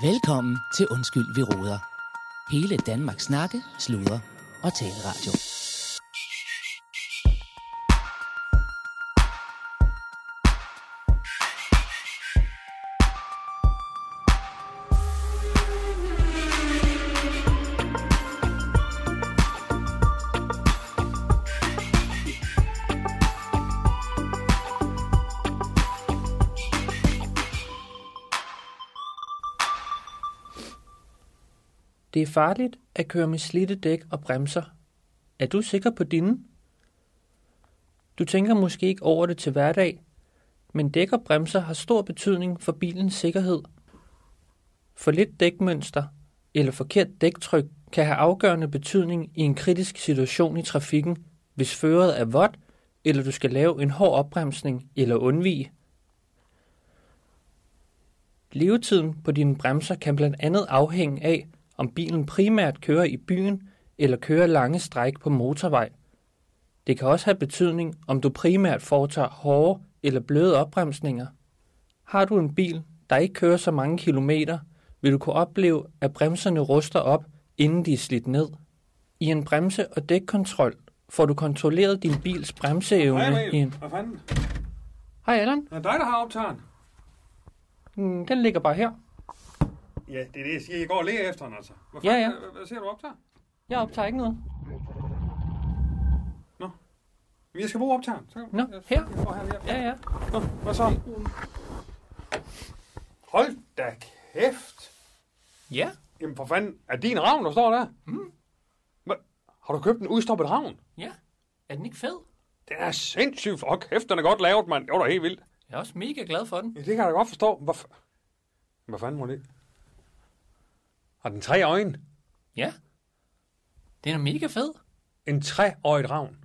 Velkommen til Undskyld, vi råder. Hele Danmarks snakke, sludre og taleradio. Er farligt at køre med slidte dæk og bremser. Er du sikker på dine? Du tænker måske ikke over det til hverdag, men dæk og bremser har stor betydning for bilens sikkerhed. For lidt dækmønster eller forkert dæktryk kan have afgørende betydning i en kritisk situation i trafikken, hvis føret er vådt, eller du skal lave en hård opbremsning eller undvige. Levetiden på dine bremser kan blandt andet afhænge af, om bilen primært kører i byen eller kører lange stræk på motorvej. Det kan også have betydning, om du primært foretager hårde eller bløde opbremsninger. Har du en bil, der ikke kører så mange kilometer, vil du kunne opleve, at bremserne ruster op, inden de er slidt ned. I en bremse- og dækkontrol får du kontrolleret din bils bremseevne Hej i en... Hvad fanden? Hej Allan, Er det dig, der har optageren? Mm, den ligger bare her. Ja, det er det, jeg siger. Jeg går og læger efter den, altså. Hvad, Ja, ja. Hvad, hvad ser du optager? Jeg optager ikke noget. Men jeg skal bruge optageren. Så, Nå, jeg, her. Jeg her. Ja, ja. Nå, hvad så? Hold da kæft. Ja. Jamen for fanden, er din ravn, der står der? Mm. Hvad? Har du købt en udstoppet ravn? Ja. Er den ikke fed? Den er sindssygt. Åh, kæft, den er godt lavet, mand. Det var da helt vildt. Jeg er også mega glad for den. Ja, det kan jeg da godt forstå. Hvad, f- hvad fanden må det? Har den tre øjne? Ja. Den er mega fed. En treøjet ravn?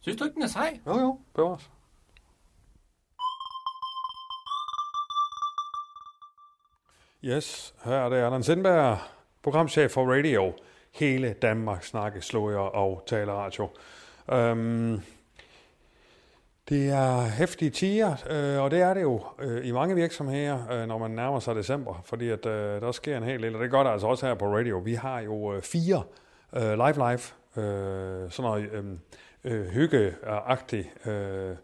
Synes du ikke, den er sej? Jo, jo, bevares. Yes, her er det Allan Sindberg, programchef for radio. Hele Danmark snakke, slår og taleradio. Um, det er hæftige tiger, øh, og det er det jo øh, i mange virksomheder, øh, når man nærmer sig december, fordi at, øh, der sker en hel del, og det gør der altså også her på radio. Vi har jo øh, fire øh, live-live, øh, sådan noget øh, øh, hyggeagtig, øh,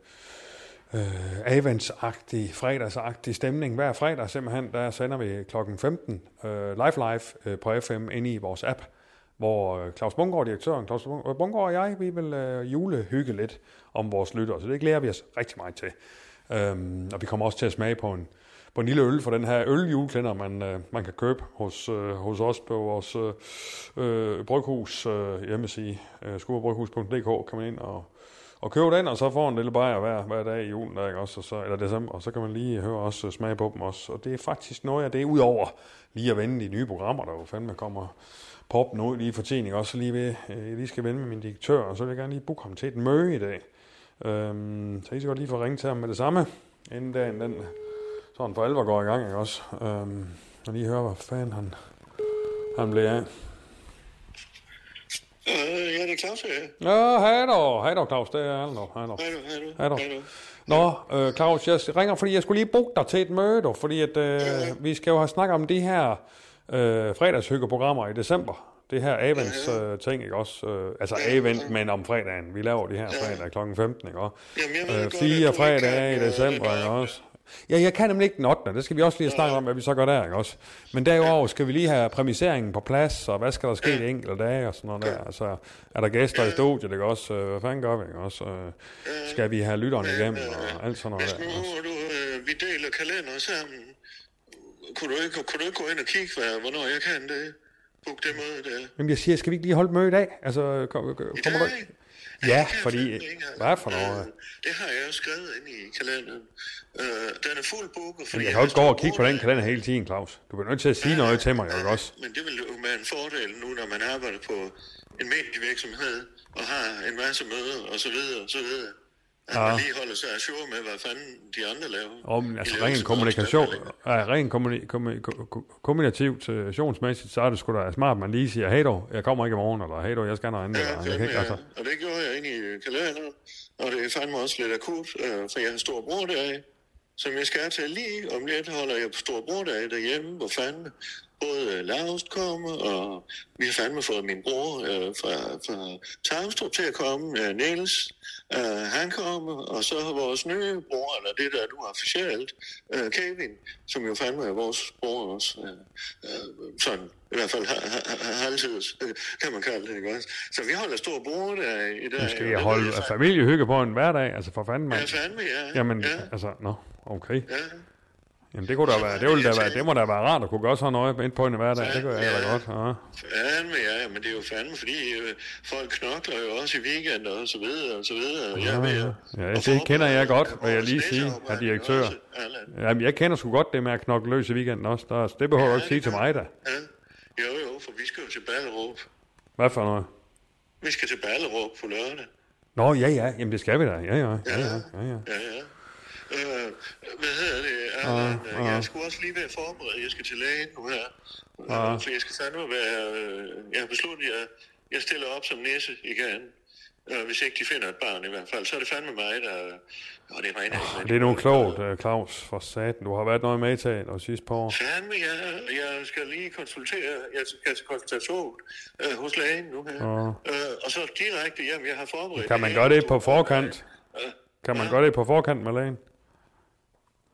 øh, adventsagtig, fredagsagtig stemning. Hver fredag simpelthen, der sender vi klokken 15 øh, live-live øh, på FM inde i vores app, hvor øh, Claus Bungård, direktøren Claus Bungård øh, og jeg, vi vil øh, julehygge lidt om vores lyttere, så det glæder vi os rigtig meget til. Øhm, og vi kommer også til at smage på en, på en lille øl for den her øljuleklænder, man, øh, man kan købe hos, øh, hos os på vores øh, øh bryghus øh, hjemmeside, øh, skurbryghus.dk, kan man ind og, og købe den, og så får en lille bajer hver, hver dag i julen, der, ikke også, og så, eller december, og så kan man lige høre os smage på dem også. Og det er faktisk noget af det, udover lige at vende de nye programmer, der jo fandme kommer poppen ud lige for tiden, ikke? også lige ved, øh, jeg lige skal vende med min direktør, og så vil jeg gerne lige booke ham til et møde i dag. Øhm, så I skal godt lige få ringe til ham med det samme, inden dagen den sådan for alvor går i gang, ikke også? Øhm, og lige høre, hvad fanden han, han bliver af. Øh, ja, det er Claus, ja. Nå, hej dog, hej dog Claus, det er dog, hej dog. Hej du, hej du. Nå, øh, Claus, jeg ringer, fordi jeg skulle lige booke dig til et møde, fordi at, øh, vi skal jo have snakket om de her øh, fredagshyggeprogrammer i december. Det her Avents øh, ting, ikke også? Øh, altså Avent, men om fredagen. Vi laver de her fredag kl. 15, ikke også? Jamen, Øh, fire fredage i øh, december, ikke også? Ja, jeg kan nemlig ikke den 8. Det skal vi også lige snakke om, hvad vi så gør der, ikke også? Men derudover skal vi lige have præmiseringen på plads, og hvad skal der ske de enkelte dage og sådan noget der. Altså, er der gæster i studiet, ikke også? Øh, Hvad fanden gør vi, ikke også? Øh, Skal vi have lytterne igennem og alt sådan noget Hvis der, nu ikke også? du, øh, vi deler kalender sammen, kunne du ikke, kunne du ikke gå ind og kigge, hvad, hvornår jeg kan det? Book det møde der. Jamen, jeg siger, skal vi ikke lige holde møde i dag? Altså, kom, kom, I du Ja, jeg fordi... Hvad for noget? Øh, Det har jeg jo skrevet ind i kalenderen. Øh, den er fuld booket, fordi... Men jeg kan jo ikke gå og kigge på den kalender hele tiden, Claus. Du bliver nødt til at sige noget til mig, ikke også? Men det vil jo være en fordel nu, når man arbejder på en medievirksomhed og har en masse møder og så videre og så videre. At Ja. man lige holder sig ajour med, hvad fanden de andre laver. Men altså laver ren kommunikation, ja, ren kommuni, kommu, ko- ko- kommunikativt, situationsmæssigt, så er det sgu da smart, at man lige siger, hey dog, jeg kommer ikke i morgen, eller hey dog, jeg skal noget andet. Ja, eller, jeg kan ikke, ja. altså, Og det gjorde jeg ind i kalenderen. Og det er fandme også lidt akut, øh, for jeg har stor bror deraf. som jeg skal til lige om lidt, holder jeg på Storbrordag derhjemme, hvor fandme både Laust kommer, og vi har fandme fået min bror øh, fra, fra Tarmstrup til at komme, øh, Niels, øh, han kommer, og så har vores nye bror, eller det der nu er officielt, øh, Kevin, som jo fandme er vores bror også, øh, øh, sådan, i hvert fald ha- ha- ha- halvtids, øh, kan man kalde det, ikke også? Så vi holder stor bror der i dag. Nu skal jeg holde familiehygge på en hverdag, altså for fanden, Ja, mand. fandme, ja. Jamen, ja, altså, nå, okay. ja. Jamen, det kunne da være, det, ville da være, det må da være rart at kunne gøre sådan noget ind på en hverdag. Det gør jeg da Ja. godt. Ja. Fandme, ja, men det er jo fandme, fordi øh, folk knokler jo også i weekender og så videre og så videre. Jeg er ved at- Ja, at det kender jeg godt, vil jeg lige sige, herr direktør. også. Jamen, jeg kender sgu godt det med at knokle løs i weekenden også. Der, det behøver du ikke sige til mig da. Ja. Jo, jo, for vi skal jo til Ballerup. Hvad for noget? Vi skal til Ballerup på lørdag. Nå, ja, ja. Jamen, det skal vi da. Ja, ja. Ja, ja. ja, ja. Ja, ja. Øh, hvad hedder det, Allan? Ah, ah. Jeg skulle også lige være forberedt. Jeg skal til lægen nu her. Ah. Øh, For jeg skal fandme være... øh, Jeg har besluttet, at jeg, jeg stiller op som næse igen. Øh, Hvis ikke de finder et barn i hvert fald, så er det fandme mig, der... Og det regner ikke med. Det er nu klogt, øh, Claus, for satan. Du har været noget med til og sidste par år. Fandme, jeg, jeg skal lige konsultere, jeg skal til konsultation øh, hos lægen nu her. Øh, og så direkte hjem, jeg har forberedt. Kan man gøre det på forkant? Øh, Kan man gøre det på forkant med lægen?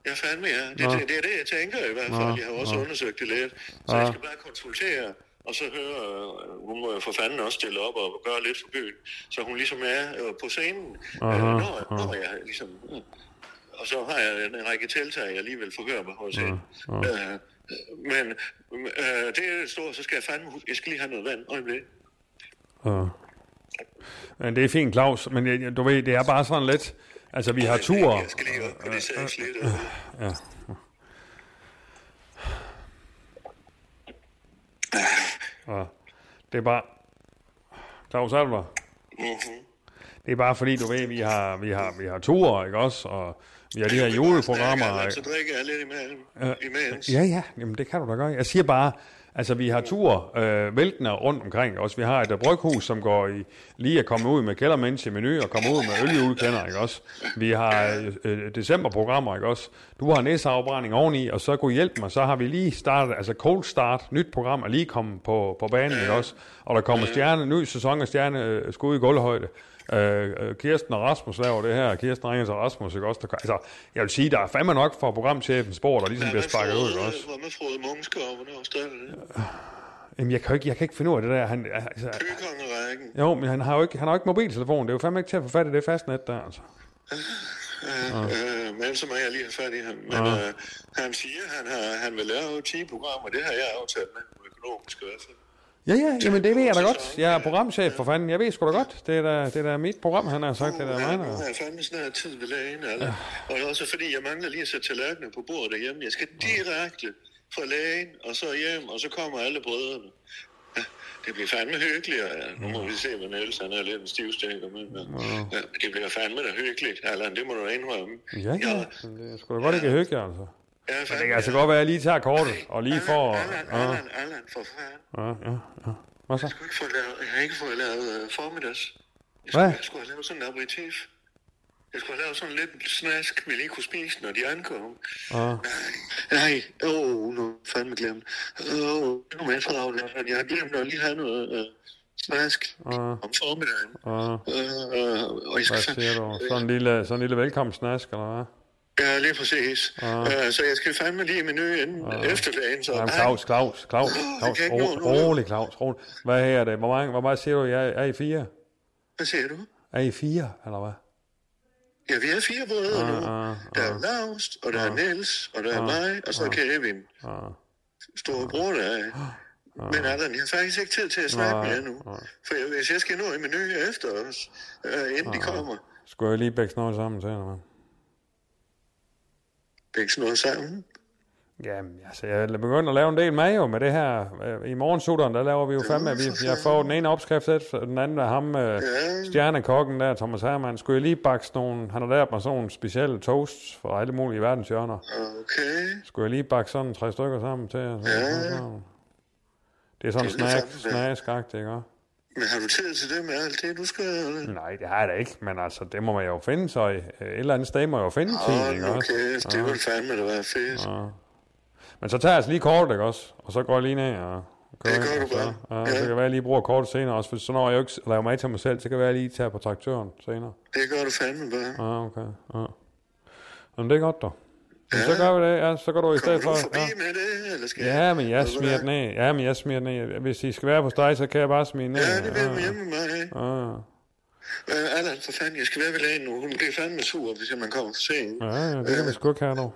Ja, fandme, ja. Det, det, det er det, jeg tænker i hvert fald. Nå, Jeg har også nå. undersøgt det lidt. Så Nå. jeg skal bare konsultere, og så høre, øh, hun må jo for fanden også stille op og gøre lidt for byen, så hun ligesom er øh, på scenen, øh, Aha, når, når jeg ligesom... øh, Og så har jeg en række tiltag, jeg lige vil forhøre mig hos hende. Men øh, det er stort, så skal jeg fandme jeg skal lige have noget vand. Øjeblik. Ja. Men det er fint, Claus. Men du ved, det er bare sådan lidt... Altså, vi har tur. Jeg skal lige op på det sags lidt. Ja. Ja. Det er bare... Claus, er du der? Det er bare fordi, du ved, vi har, vi har, vi har ture, ikke også? Og vi har de her juleprogrammer. Så drikker jeg lidt imens. Ja, ja, jamen det kan du da gøre. Jeg siger bare, altså vi har tur øh, væltende rundt omkring også. Vi har et uh, bryghus, som går i lige at komme ud med kældermænds i menu og komme ud med øljulekender, ikke også? Vi har øh, øh, decemberprogrammer, ikke også? Du har næseafbrænding oveni, og så kunne hjælpe mig, så har vi lige startet, altså cold start, nyt program er lige kommet på, på banen, ikke også? Og der kommer stjerne, ny sæson af stjerne øh, skud i gulvhøjde. Øh, øh, Kirsten og Rasmus laver det her, Kirsten ringer til Rasmus, ikke også? Der, altså, jeg vil sige, der er fandme nok for programchefens spor, der ligesom bliver sparket ud, ikke også? Hvad med Frode Mungskov, hvornår starter det? Jamen, jeg kan, ikke, jeg kan ikke finde ud af det der. Han, altså, Køkongerækken. jo, men han har jo ikke, han har jo ikke mobiltelefon. Det er jo fandme ikke til at få fat i det fastnet der, altså. Ja, øh, men så må jeg lige have fat i ham. Men øh, han siger, han, har, han vil lave 10 programmer. Det har jeg aftalt med økonomisk i hvert fald. Ja, ja, jamen det ved jeg da godt. Jeg er programchef for fanden. Jeg ved sgu da godt. Det er da, det er da mit program, han har sagt. Det er da mig, der. har jeg fandme snart tid ved lægen, eller? Og det er også fordi, jeg mangler lige at sætte tallerkener på bordet derhjemme. Jeg skal direkte fra lægen, og så hjem, og så kommer alle brødrene. Ja, det bliver fandme hyggeligt, og ja, nu må vi se, hvad Niels han er lidt en stivstækker med. Men, ja, men det bliver fandme da hyggeligt, Allan, det må du indrømme. Ja, ja. Det er sgu da godt ikke hygge, altså. Ja, Men det kan altså godt være, at jeg lige tager kortet, og lige får... Allan, Allan, Allan, for fanden. ja, ja, ja. Hvad så? Jeg, skulle ikke få lavet, jeg har ikke fået lavet uh, formiddags. Jeg Hvad? skulle, jeg skulle have lavet sådan en aperitif. Jeg skulle have lavet sådan lidt snask, vi lige kunne spise, når de ankom. Ja. Nej, åh, oh, nu fandme glemt. Åh, oh, nu er jeg aflært. Jeg har glemt at lige have noget uh, snask Ja. om formiddagen. Ja. Uh, og jeg skal Hvad siger du? Sådan en lille, sådan en lille velkomstsnask, eller hvad? Ja, lige præcis. Uh, så jeg skal fandme lige i menu inden uh. efterdagen. Så, Jamen, nej, Claus, Claus, Claus, Claus, kan ikke nå ro, nu. rolig, Claus, rolig. Hvad her er det? Hvor mange, hvor meget siger du, jeg er, I fire? hvad siger du? Er I fire, eller hvad? Ja, vi er fire brødre nu. ah, Der er Laust, og der er Niels, og der er mig, og så er Kevin. Ja. Store bror, der er. Men Allan, jeg har faktisk ikke tid til at snakke Nej, med jer nu. For jeg, hvis jeg skal nå i menu efter os, øh, inden de kommer, Skulle jeg lige bække noget sammen til, eller hvad? Er sådan noget sammen. Jamen, altså, jeg er begyndt at lave en del mad jo med det her. Øh, I morgensutteren, der laver vi jo fandme, at vi, jeg får den ene opskrift efter den anden af ham, øh, stjernekokken der, Thomas Hermann. Skulle jeg lige sådan nogle, han har lært mig sådan nogle specielle toasts fra alle mulige verdenshjørner. Okay. Skulle jeg lige bakke sådan tre stykker sammen til? Så, så, så. Det er sådan er snack, snack ikke også? Men har du tid til det med alt det, du skal? Eller? Nej, det har jeg da ikke, men altså, det må man jo finde sig. Et eller andet sted må jeg jo finde Åh, tiden, ikke også? okay, det vil fandme da være fedt. Ja. Men så tager jeg altså lige kortet, ikke også? Og så går jeg lige ned og kører Det gør ind, du og så, godt. Ja, så Ja. kan det være, at jeg lige bruger kortet senere også, for så når jeg jo ikke laver mig til mig selv, så kan det være, at jeg lige tager på traktøren senere. Det gør du fandme bare. Ja, okay. Ja. Men det er godt, dog. Men så gør vi det, ja, så går du i Kommer stedet du for... forbi Ja. med det, eller skal Ja, men jeg smider den ned. Ja, men jeg smider den ned. Hvis I skal være på dig, så kan jeg bare smide den ned. Ja, det vil jeg hjemme med mig. Ja, Øh, Allan, for fanden, jeg skal være ved lægen nu. Hun bliver fandme sur, hvis man kommer for sent. ja, ja, det kan vi sgu ikke have nu.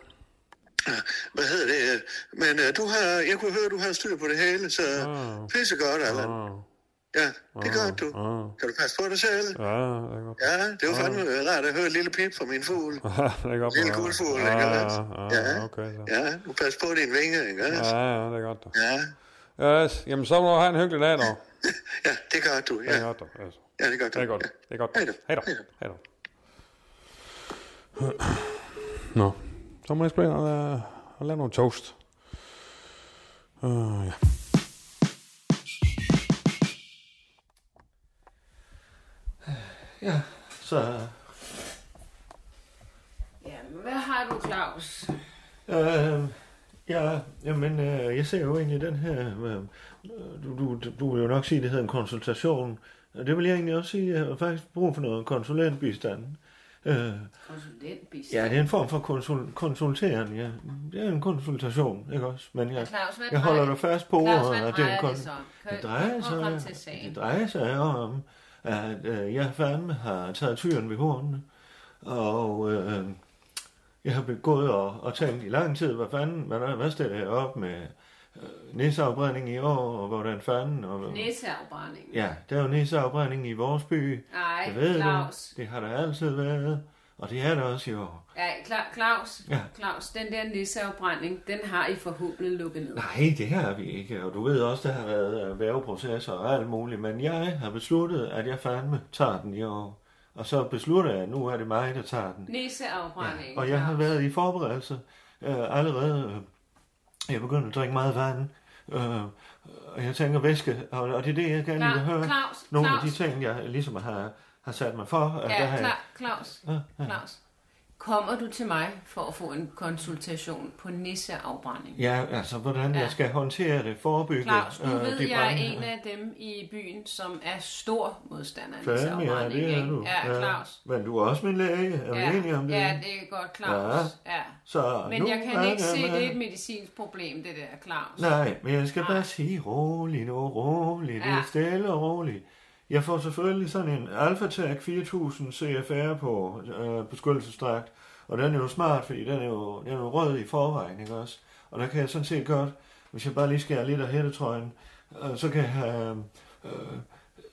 Hvad hedder det? Men uh, du har, jeg kunne høre, du har styr på det hele, så Ah. pisse godt, Allan. Ja, Ja, det gør du. ja, Kan du passe på dig selv? ja, det er godt. Ja, det var fandme rart at høre et lille pip fra min fugl. det er godt. Lille guldfugl, ja, ikke ja, også? ja, Ja. okay. Så. Ja, du passer på dine vinger, ikke også? Ja, ja, det er godt. Ja, Yes, jamen så må du have en hyggelig dag, dog. ja, det gør du. Det Ja, godt, dog. Yes. ja det gør du. Det er godt. Det er godt. Hej då. Hej då. Hej då. Nå, så må jeg spille og, og lave nogle toast. Uh, ja. Ja, så... Ja, hvad har du, Claus? Øh, ja, jamen, øh, jeg ser jo egentlig den her... Øh, du, du, du vil jo nok sige, at det hedder en konsultation. Og det vil jeg egentlig også sige, at jeg har faktisk brug for noget konsulentbistand. Øh, Konsulentbistand. ja, det er en form for konsul, konsultering, ja. Det er en konsultation, ikke også? Men jeg, Claus, hvad jeg holder dig fast på Claus, ordet, hvad at det er drejer en det kon- så? Kan, Det drejer sig, det drejer sig om, at øh, jeg fandme har taget tyren ved hornene, og øh, jeg har begået og, og tænkt i lang tid, hvad fanden, hvad, hvad stiller jeg op med øh, næseafbrænding i år, og hvordan fanden, og, Næseafbrænding. ja, der er jo næseafbrænding i vores by, Nej, det ved Claus. du, det har der altid været, og det er der også i år. Ja, Cla- Claus, Ja. Claus, den der nisseafbrænding, den har I forhåbentlig lukket ned. Nej, det har vi ikke, og du ved også, der har været øh, værveprocesser og alt muligt, men jeg har besluttet, at jeg fandme tager den i år. Og så beslutter jeg, at nu er det mig, der tager den. Nisseafbrænding, Og jeg har Claus. været i forberedelse øh, allerede. Øh, jeg er begyndt at drikke meget vand, øh, og jeg tænker væske, og, og det er det, jeg gerne vil høre. Claus, Nogle Claus. af de ting, jeg ligesom har, har sat mig for. At der Ja, har jeg, Cla- Claus, Ja, ja. Claus. Kommer du til mig for at få en konsultation på nisseafbrænding? ja, altså hvordan Ja. jeg skal håndtere det, forebygge Claus, du øh, ved, de jeg er en af dem i byen, som er stor modstander af Fandme, ja, nisseafbrænding. det er du. Ja, Claus. Men du er også min læge, er Ja, enige om det? ja, det er godt, Claus. Ja. Så Men nu jeg kan ikke se, det er et medicinsk problem, det der, Claus. Nej, men jeg skal Nej. bare sige roligt nu, roligt, det Ja. er stille og roligt. Jeg får selvfølgelig sådan en AlphaTac 4000 CFR på øh, beskyttelsesdragt, og den er jo smart, fordi den er jo, den er jo rød i forvejen, ikke også? Og der kan jeg sådan set godt, hvis jeg bare lige skærer lidt af hættetrøjen, øh, så kan jeg have, øh,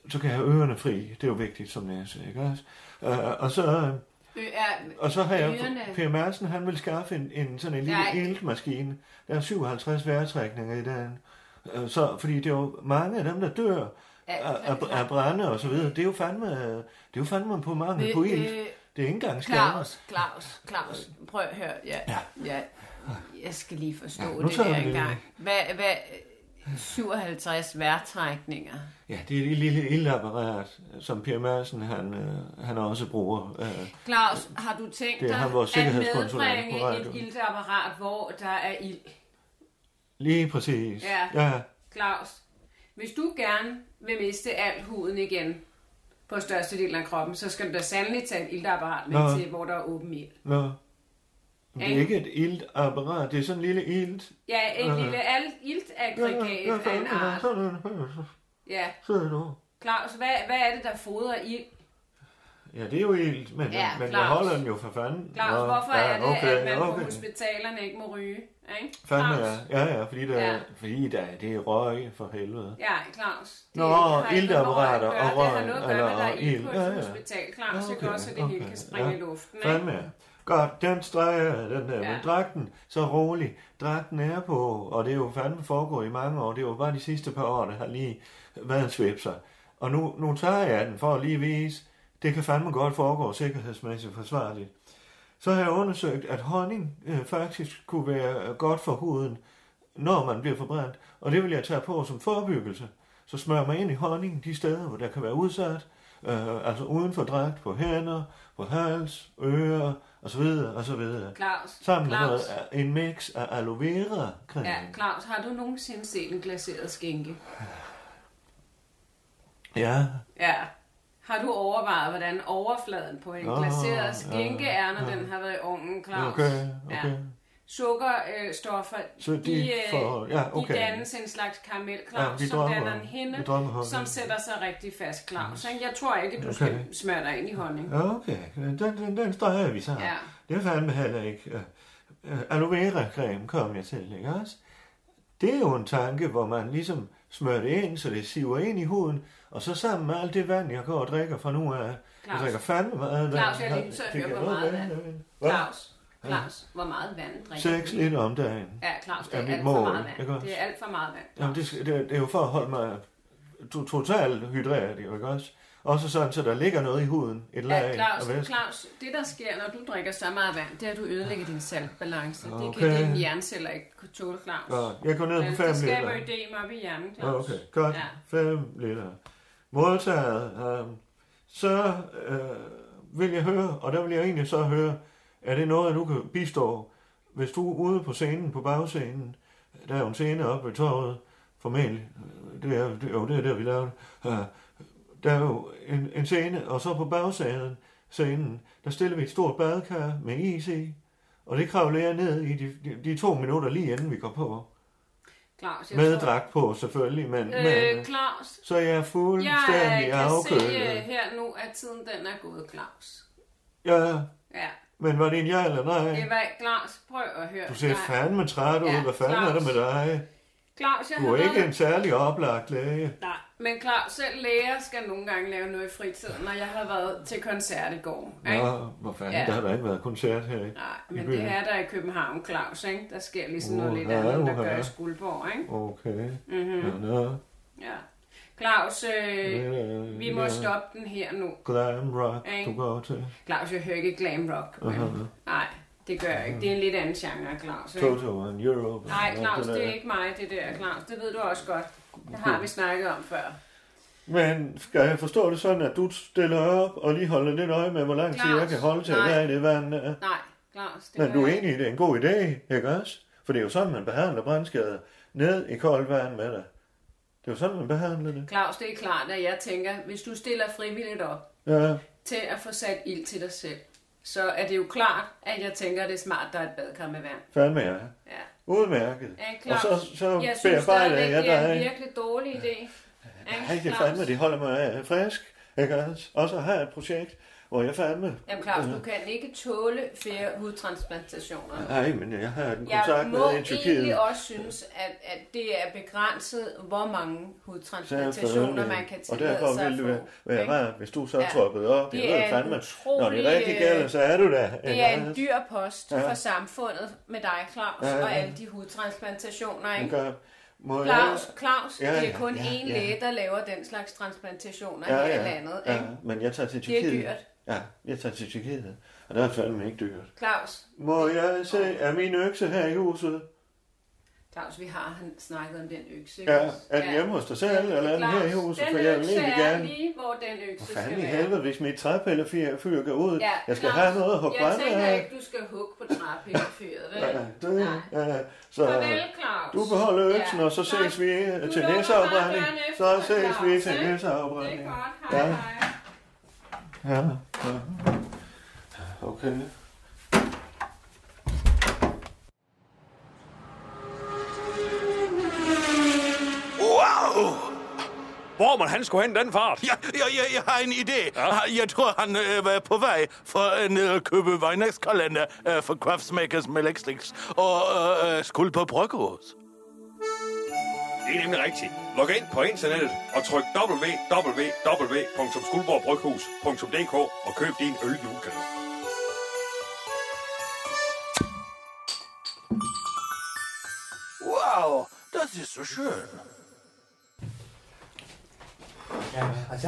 så kan jeg have ørerne fri. Det er jo vigtigt som næse, ikke også? Øh, og så... Øh, er, Og så har jeg. Per Madsen, han vil skaffe en, en sådan en lille Nej. iltmaskine. Der er 57 vejrtrækninger i den. Øh, Så, fordi det er jo mange af dem, der dør af, af, af brænde og så videre. Det er jo fandme, det er jo fandme på mangel på ilt. øh, Det er ikke engang. Claus, Claus, Claus, prøv at høre. Ja, ja. ja jeg skal lige forstå Ja, det der det. engang. Hvad, hvad, 57 vejrtrækninger. Ja, det er et lille iltapparat, som Per Madsen, han, øh, han også bruger. Øh, Claus, har du tænkt Det dig ham, vores at medbringe et iltapparat, hvor der er ild? lige præcis. Ja. ja. Claus, hvis du gerne vil miste al huden igen på største del af kroppen, så skal du da sandelig tage et iltapparat med Nå. til, hvor der er åben ild. Nå. Men Det er Ikke? et iltapparat, det er sådan en lille ilt. Ja, et Øh. lille iltaggregat af en art. Ja. Claus, hvad, hvad er det, der fodrer ild? Ja, det er jo ilt, men, Ja, men jeg Claus. holder den jo for fanden. Claus, hvorfor ja, er det, okay, at man okay. på hospitalerne ikke må ryge? Ikke? Fandme, Claus? ja. ja, fordi, der, Ja. fordi der, det er røg for helvede. Ja, Claus. Det Nå, at og røg, Det har noget at gøre med, at der er eller ild på ild. Ja, et ja. hospital, Claus. Det Okay, gør også, at det hele okay, kan springe ja. i luften. Ikke? Fandme, ja. Godt, den streger jeg, den der. Ja. Men dragten, så rolig. Dragten er på, og det er jo fandme foregået i mange år. Det er jo bare de sidste par år, der har lige været en svipser. Og nu, nu tager jeg den for at lige vise, det kan fandme godt foregå sikkerhedsmæssigt forsvarligt. Så har jeg undersøgt, at honning øh, faktisk kunne være godt for huden, når man bliver forbrændt. Og det vil jeg tage på som forebyggelse. så smører man ind i honning de steder, hvor der kan være udsat, øh, altså uden for dragt, på hænder, på hals, ører, og så videre, og så videre. Claus, Sammen med Claus, noget, en mix af aloe vera creme. ja, Claus, har du nogensinde set en glaseret skinke? ja. Ja. Har du overvejet, hvordan overfladen på en glaseret skinke ja, er, når ja. den har været i ovnen, Claus? Okay, okay. Ja. Sukkerstoffer, Så de de, øh, får- ja, okay. de dannes en slags karamel, Ja, Claus, vi som danner en honning. som sætter sig rigtig fast, Claus. Jeg tror ikke, du Okay. skal smøre dig ind i honning. Ja, okay. Den, den, den streger vi så. Ja. Det er fandme heller ikke. Uh, aloe vera creme kom jeg til, ikke også? Det er jo en tanke, hvor man ligesom smører det ind, så det siver ind i huden, og så sammen med alt det vand, jeg går og drikker fra nu af. Jeg Claus. drikker fandme meget vand. Claus, jeg er lige høre, jeg hvor meget vand? Hvad? Claus, Claus, hvor meget vand drikker 6 du? liter om dagen. Ja, Claus, det er er alt for mål, meget ikke vand. Det er alt for meget vand. Jamen, det, det, det er jo for at holde mig to- totalt hydreret, ikke også? Også sådan, så der ligger noget i huden, et lag Ja, Claus. Claus, det der sker, når du drikker så meget vand, det er, at du ødelægger din saltbalance. Det Okay. kan dine hjerneceller ikke kunne tåle, Claus. Godt. Jeg går ned på Men 5 det skaber liter. ødem op i hjernen, Claus. Okay, godt. Ja. 5 liter. Modtaget. øh, så øh, vil jeg høre, og der vil jeg egentlig så høre, er det noget, du kan bistå, hvis du er ude på scenen, på bagscenen, der er jo en scene oppe ved torvet, formentlig, det er, det, jo, det er der, vi laver det. Øh, der er jo en, en scene, og så på bagscenen, scenen, der stiller vi et stort badekar med is i, og det kravler jeg ned i de, de, de to minutter lige inden vi går på. Claus, jeg Med tror- dragt på, selvfølgelig, men, Øh, men Claus, så jeg er jeg fuldstændig kan se afkølet. øh, her nu, at tiden den er gået, Claus. Ja, Ja, men var det en ja eller nej? det var Claus. Prøv at høre. Du ser Nej. fandme træt ud. Ja, Hvad fanden er Claus. det med dig? Claus, jeg Du har er ikke været- en særlig oplagt læge. Nej, men Claus, selv læger skal nogle gange lave noget i fritiden, når jeg har været til koncert i går. Ikke? Nå, hvor fanden, Ja. der har der ikke været koncert her. i- Nej, men det er der i København, Claus, ikke? Der sker ligesom noget lidt andet, der uha. gør i Skuldborg, ikke? Okay. Mhm. Ja. Ja. Claus, øh, vi må ja. stoppe den her nu. Glam rock, Ikke? du går til. Claus, jeg hører ikke glam rock. Men... Aha. Nej, det gør jeg ikke. Det er en lidt anden genre, Claus. Ikke? Toto and Europe. Nej, Claus, det er ikke mig, det der, Claus. Det ved du også godt. Det har vi snakket om før. Men skal jeg forstå det sådan, at du stiller op og lige holder lidt øje med, hvor lang tid jeg kan holde til at nej. være i det vand? der? Nej, Claus, det Men du er enig, det er en god idé, ikke også? For det er jo sådan, man behandler brandskader. Ned i koldt vand med dig. Det er jo sådan, man behandler det. Claus, det er klart, at jeg tænker, hvis du stiller frivilligt op Ja, til at få sat ild til dig selv, så er det jo klart, at jeg tænker, at det er smart, der er et badkar med vand. fandme ja. Ja. Udmærket. Ja, Og så, så jeg synes stadigvæk, jeg det er en virkelig dårlig idé. Ikke, Nej, det er fandme, det holder mig frisk. Ikke? Og så har jeg et projekt, hvor jeg fandme... Jamen Claus, du kan ikke tåle flere hudtransplantationer. Nej, men jeg har en Jeg kontakt må med i egentlig Tyrkiet. også synes, at, at det er begrænset, hvor mange hudtransplantationer man kan Og tillade derfor sig at ville få. det være ikke? rart, hvis du så Ja. troppede op. Det Jeg er fandme, når det utrolig, rigtig gælder, så er du der. Det er en dyr post Ja. for samfundet med dig, Claus, Ja, ja. og alle de hudtransplantationer, ikke? Gør. Må Claus, Claus, Ja, det ja, er kun ja, én ja. læge, der laver den slags transplantationer Ja, her ja, i landet, Ja, ikke? men jeg tager til Det er Tyrkiet. dyrt. Ja, jeg tager til Tyrkiet. Og der er fandme ikke dyrt. Claus, Må jeg se, er min økse her i huset? Claus, vi har han snakket om den økse, ikke? Ja, er den hjemme hos dig selv, eller er den her i huset? den For jeg vil egentlig er gerne... lige, hvor den økse Hvor skal fanden i være. helvede, hvis mit træpillefyr går ud? Ja, jeg skal Claus, have noget at hugge Jeg tænker af. ikke, du skal hugge på træpillefyret, vel? Ja, det, ja, så Farvel, Claus. du beholder øksen, Ja, og så ses vi Du til bare døren Så ses vi til ikke? Det næseafbrænding. er godt. Hej, Ja. hej. Ja, ja. Okay. Wow! Hvor må han skulle hen den fart? Ja, ja, ja, jeg har en idé. Ja. Jeg tror, han øh, var på vej for at ned og købe Vejnækskalender øh, for Craftsmakers med Lexlix og øh, øh, skulle på Bryghus. Det er nemlig rigtigt. Log ind på internettet og tryk www.skuldborgbryghus.dk og køb din øl julekalender. Wow, das ist so schön. Ja, og så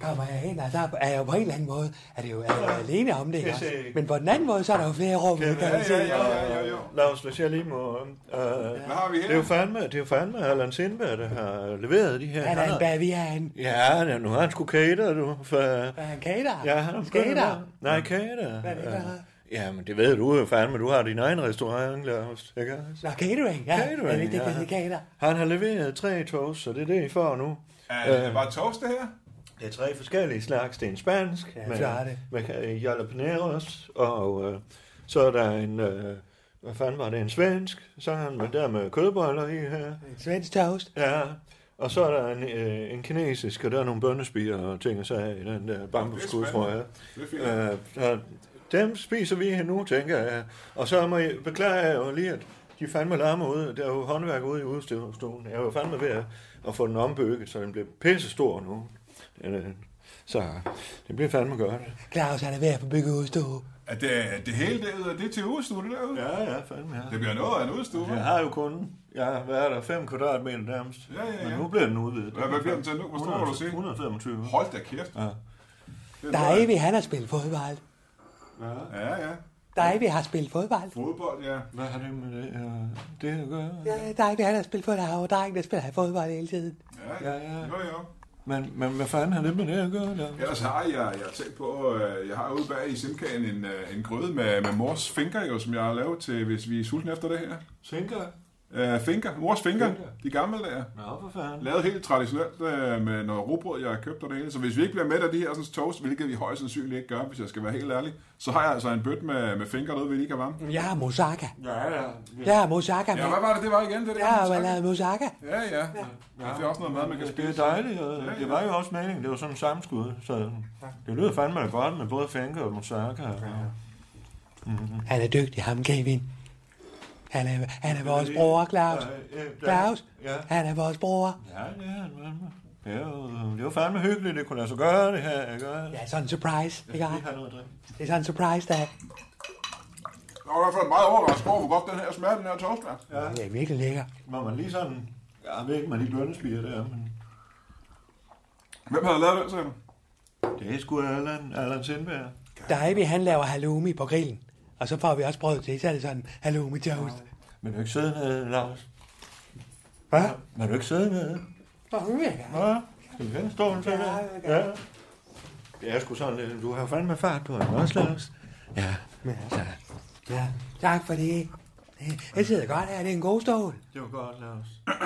kommer jeg hen, og så er jeg jo på en eller anden måde, er det jo er jeg alene om det, også? ser- Men på den anden måde, så er der jo flere rum, kan Ja, man se. ja, ja, ja, ja. Lars, hvis jeg lige må... Øh, Hvad har vi her? det er jo fandme, det er jo fandme Allan Sindberg, der har leveret de her. Han er en bavian. Ja, ja, nu har han sgu cater, du. For, Er han kater? ja, han er Skater? Nej, cater. Hvad er det, Ja. der? Ja, men det ved du jo fandme, du har din egen restaurant, Lars, ikke også? Nå, catering, ja. Catering, er det ikke det, ja. hedder kater? Han har leveret tre toast, så det er det, I får nu. Er det bare toast, det her? Det er tre forskellige slags. Det er en spansk Ja, med, flotte. med øh, jalapeneros, og øh, så er der en, øh, hvad fanden var det, en svensk, så har han med der med kødboller i her. En svensk toast. Ja, og så er der en, øh, en kinesisk, og der er nogle bønnespiger og ting og sager i den der bambusskud, tror jeg. Er. Øh, så dem spiser vi her nu, tænker jeg. Og så må jeg beklage jo lige, at de fandme larmer ude. Der er jo håndværk ude i udstillingen. Jeg er jo fandme ved at, at få den ombygget, så den bliver pisse stor nu. Så det bliver fandme godt. Claus, han er ved at få bygget udstue. Er det, er det hele derude, er det til udstue, det derude? Ja, ja, fandme ja. Det bliver noget af en udstue? Jeg har jo kun, ja, hvad er der, 5 kvadratmeter nærmest. Ja, ja, ja. Men nu bliver den udvidet. Hvad- hvad bliver den til nu? Hvor stor må du sige? 125. Hold da kæft. Ja. Det er Der er Evi, han har spillet fodbold. Ja, ja. Der er Evi, har spillet fodbold. Fodbold, ja. Hvad har det med det, ja, det at gøre? Ja, der er Evi, han har spillet fodbold. Der er jo dreng, der spiller fodbold hele tiden. Ja, Ja, ja. Jo, jo. Men, men hvad fanden har det med det at gøre? Der? Ellers har jeg, jeg har tænkt på, øh, jeg har ude bag i simkagen en, øh, en gryde med, med mors finger, jo, som jeg har lavet til, hvis vi er sultne efter det her. Tænker? Uh, finger, mors finger, Finger. de gamle der. Nå, for fanden. Lavet helt traditionelt uh, med noget rugbrød, jeg har købt og det hele. Så hvis vi ikke bliver med af de her sådan, toast, hvilket vi højst sandsynligt ikke gør, hvis jeg skal være helt ærlig, så har jeg altså en bøtte med, med finger derude, vi lige kan varme. Jeg har moussaka. Ja, ja. Jeg har moussaka. Ja, hvad var det, det var igen? Det der? Jeg har lavet moussaka. Ja, ja. ja. Det er også noget mad, man kan Det spise. er dejligt, og det var jo også meningen. Det var sådan en samskud. Så det lyder fandme godt med både finger og moussaka. Han er dygtig, ham Kevin. Han er, han er vores bror, Claus. Claus, Ja. han er vores bror. Ja, det er han fandme. Det er var fandme hyggeligt, det kunne lade sig gøre, det her, ikke? Ja, sådan en surprise. Ikke? Noget. Det er sådan en surprise, der Jeg var i hvert fald meget overrasket over, hvor godt den her smager, den her toast er. Ja. det er virkelig lækker. Må man lige sådan... Jeg ved ikke, man lige bønnespiger der, men... Hvem havde lavet den, sagde du? Det er sgu Allan, Allan Sindberg. Davy, han laver halloumi på grillen. Og så får vi også brød til, så er det sådan halloumi toast. Men du ikke sidde nede, Lars? Hvad? Men du ikke sidde? Hvor hyggeligt. Nå, skal vi finde stolen til Ja, det? Ja. Det er sgu sådan lidt... Du har fandme fart på, ikke også, Lars? Ja. Så, Ja, tak for det. Det sidder godt her, det er en god stol. det var godt, Lars.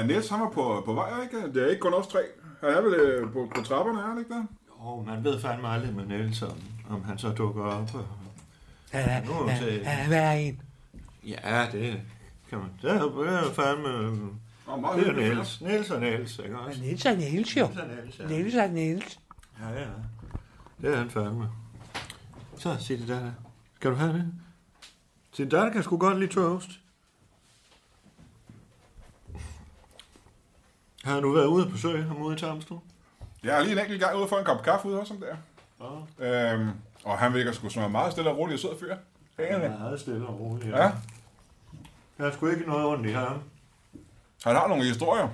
Uh, Niels, han var på, på vej, ikke? Det er ikke kun os tre. Han er vel øh, på, på trapperne, er han ikke der? Jo, man ved fandme aldrig med Niels, om, om han så dukker op. og- Han er, det en. Ja, det kan man. Det er det fandme... Og Det er. Niels. Niels og Niels, ikke også? Men Niels er Niels jo. Niels og Niels, ja. Niels Niels. Ja. Det er han fandme. Så, sig det der. Skal du have det? Sig der kan sgu godt lide toast. Har du været ude på sø ham ude i Tarmstrup? Jeg er lige en enkelt gang ude for en kop kaffe ude hos ham der. Ja. Øhm, og han virker sgu som en meget stille og rolig og sød fyr. Han er meget stille og roligt. Ja. Der er sgu ikke noget ondt i ham. Han har nogle historier.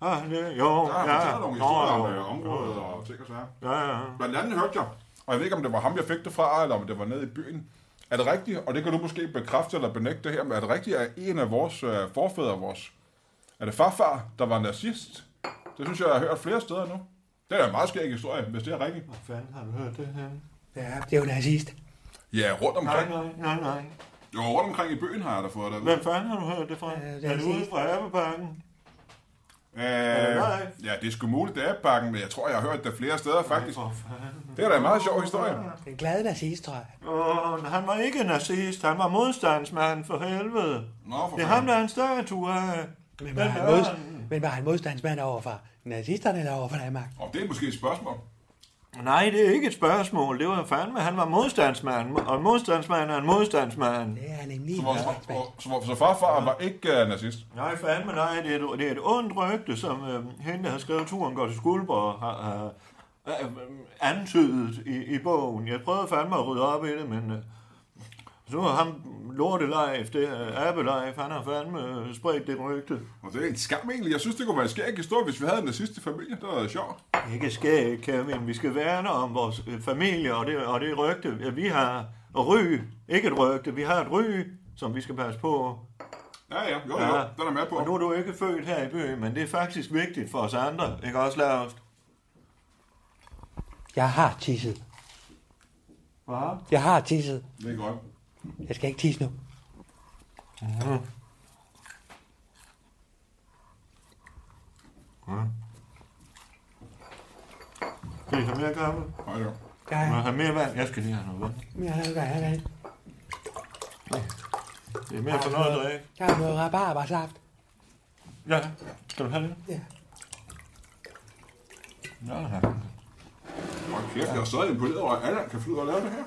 Ah, det, jo, Ja, han ja. nogle Nå, historier om jo. øh, området og ting og sager. Ja, ja. Blandt andet hørte jeg, og jeg ved ikke, om det var ham, jeg fik det fra, eller om det var nede i byen. Er det rigtigt, og det kan du måske bekræfte eller benægte det her, men er det rigtigt, at en af vores øh, forfædre, vores, er det farfar, der var nazist? Det synes jeg, jeg har hørt flere steder nu. Det er en meget skæg historie, hvis det er rigtigt. Hvor fanden har du hørt det her? Ja, det er jo nazist. Ja, rundt Nej, omkring. nej, nej, nej. Jo, rundt omkring i byen har jeg da fået det. Hvem fanden har du hørt det fra? Ja, det er er det ude fra Erbebakken? Øh, nej? ja, det er sgu muligt, det er bakken, men jeg tror, jeg har hørt det flere steder faktisk. For fanden. Det er da en meget sjov historie. En glad nazist, tror jeg. Åh, han var ikke nazist, han var modstandsmand for helvede. Nå, for Det er ham, der er en statue af. Men var, han, er mod, men var han modstandsmand overfor nazisterne eller overfor Danmark? Og det er måske et spørgsmål. Nej, det er ikke et spørgsmål. Det var fandme, han var modstandsmand. Og en modstandsmand er en modstandsmand. Det er han nemlig Så, vores, så, så, så farfar var ikke uh, nazist. Nej, fandme nej. Det er et, det er et ondt rygte, som øh, hende, der har skrevet Turen går til Skuldborg, har, har øh, antydet i, i bogen. Jeg prøvede fandme at rydde op i det, men... Øh, Så var ham lortelejf, det er Abelejf, han har fandme spredt det rygte. Og det er en skam egentlig. Jeg synes, det kunne være en skæg historie, hvis vi havde en nazist i familie. Det var sjovt. Ikke skæg, Kevin. Vi skal værne om vores øh, familie og det, og det rygte, vi har. Og ry, ikke et rygte, vi har et ry, som vi skal passe på. Ja, ja. Jo, jo. Den er med på. Og nu er du ikke født her i byen, men det er faktisk vigtigt for os andre. Ikke også, Lars? Jeg har tisset. Hvad? Jeg har tisset. Det er godt. Jeg skal ikke tisse nu. Mhm. Ja. Skal I have mere kaffe? Nej, jo. Ja, Må jeg have mere vand? Jeg skal lige have noget vand. jeg har noget vand. Det er mere for noget at drikke. Der er noget rabarbersaft. Ja, skal du have det? Ja. Ja, ja. Hold kæft, jeg er stadig imponeret over, at Allan kan af at lave det her.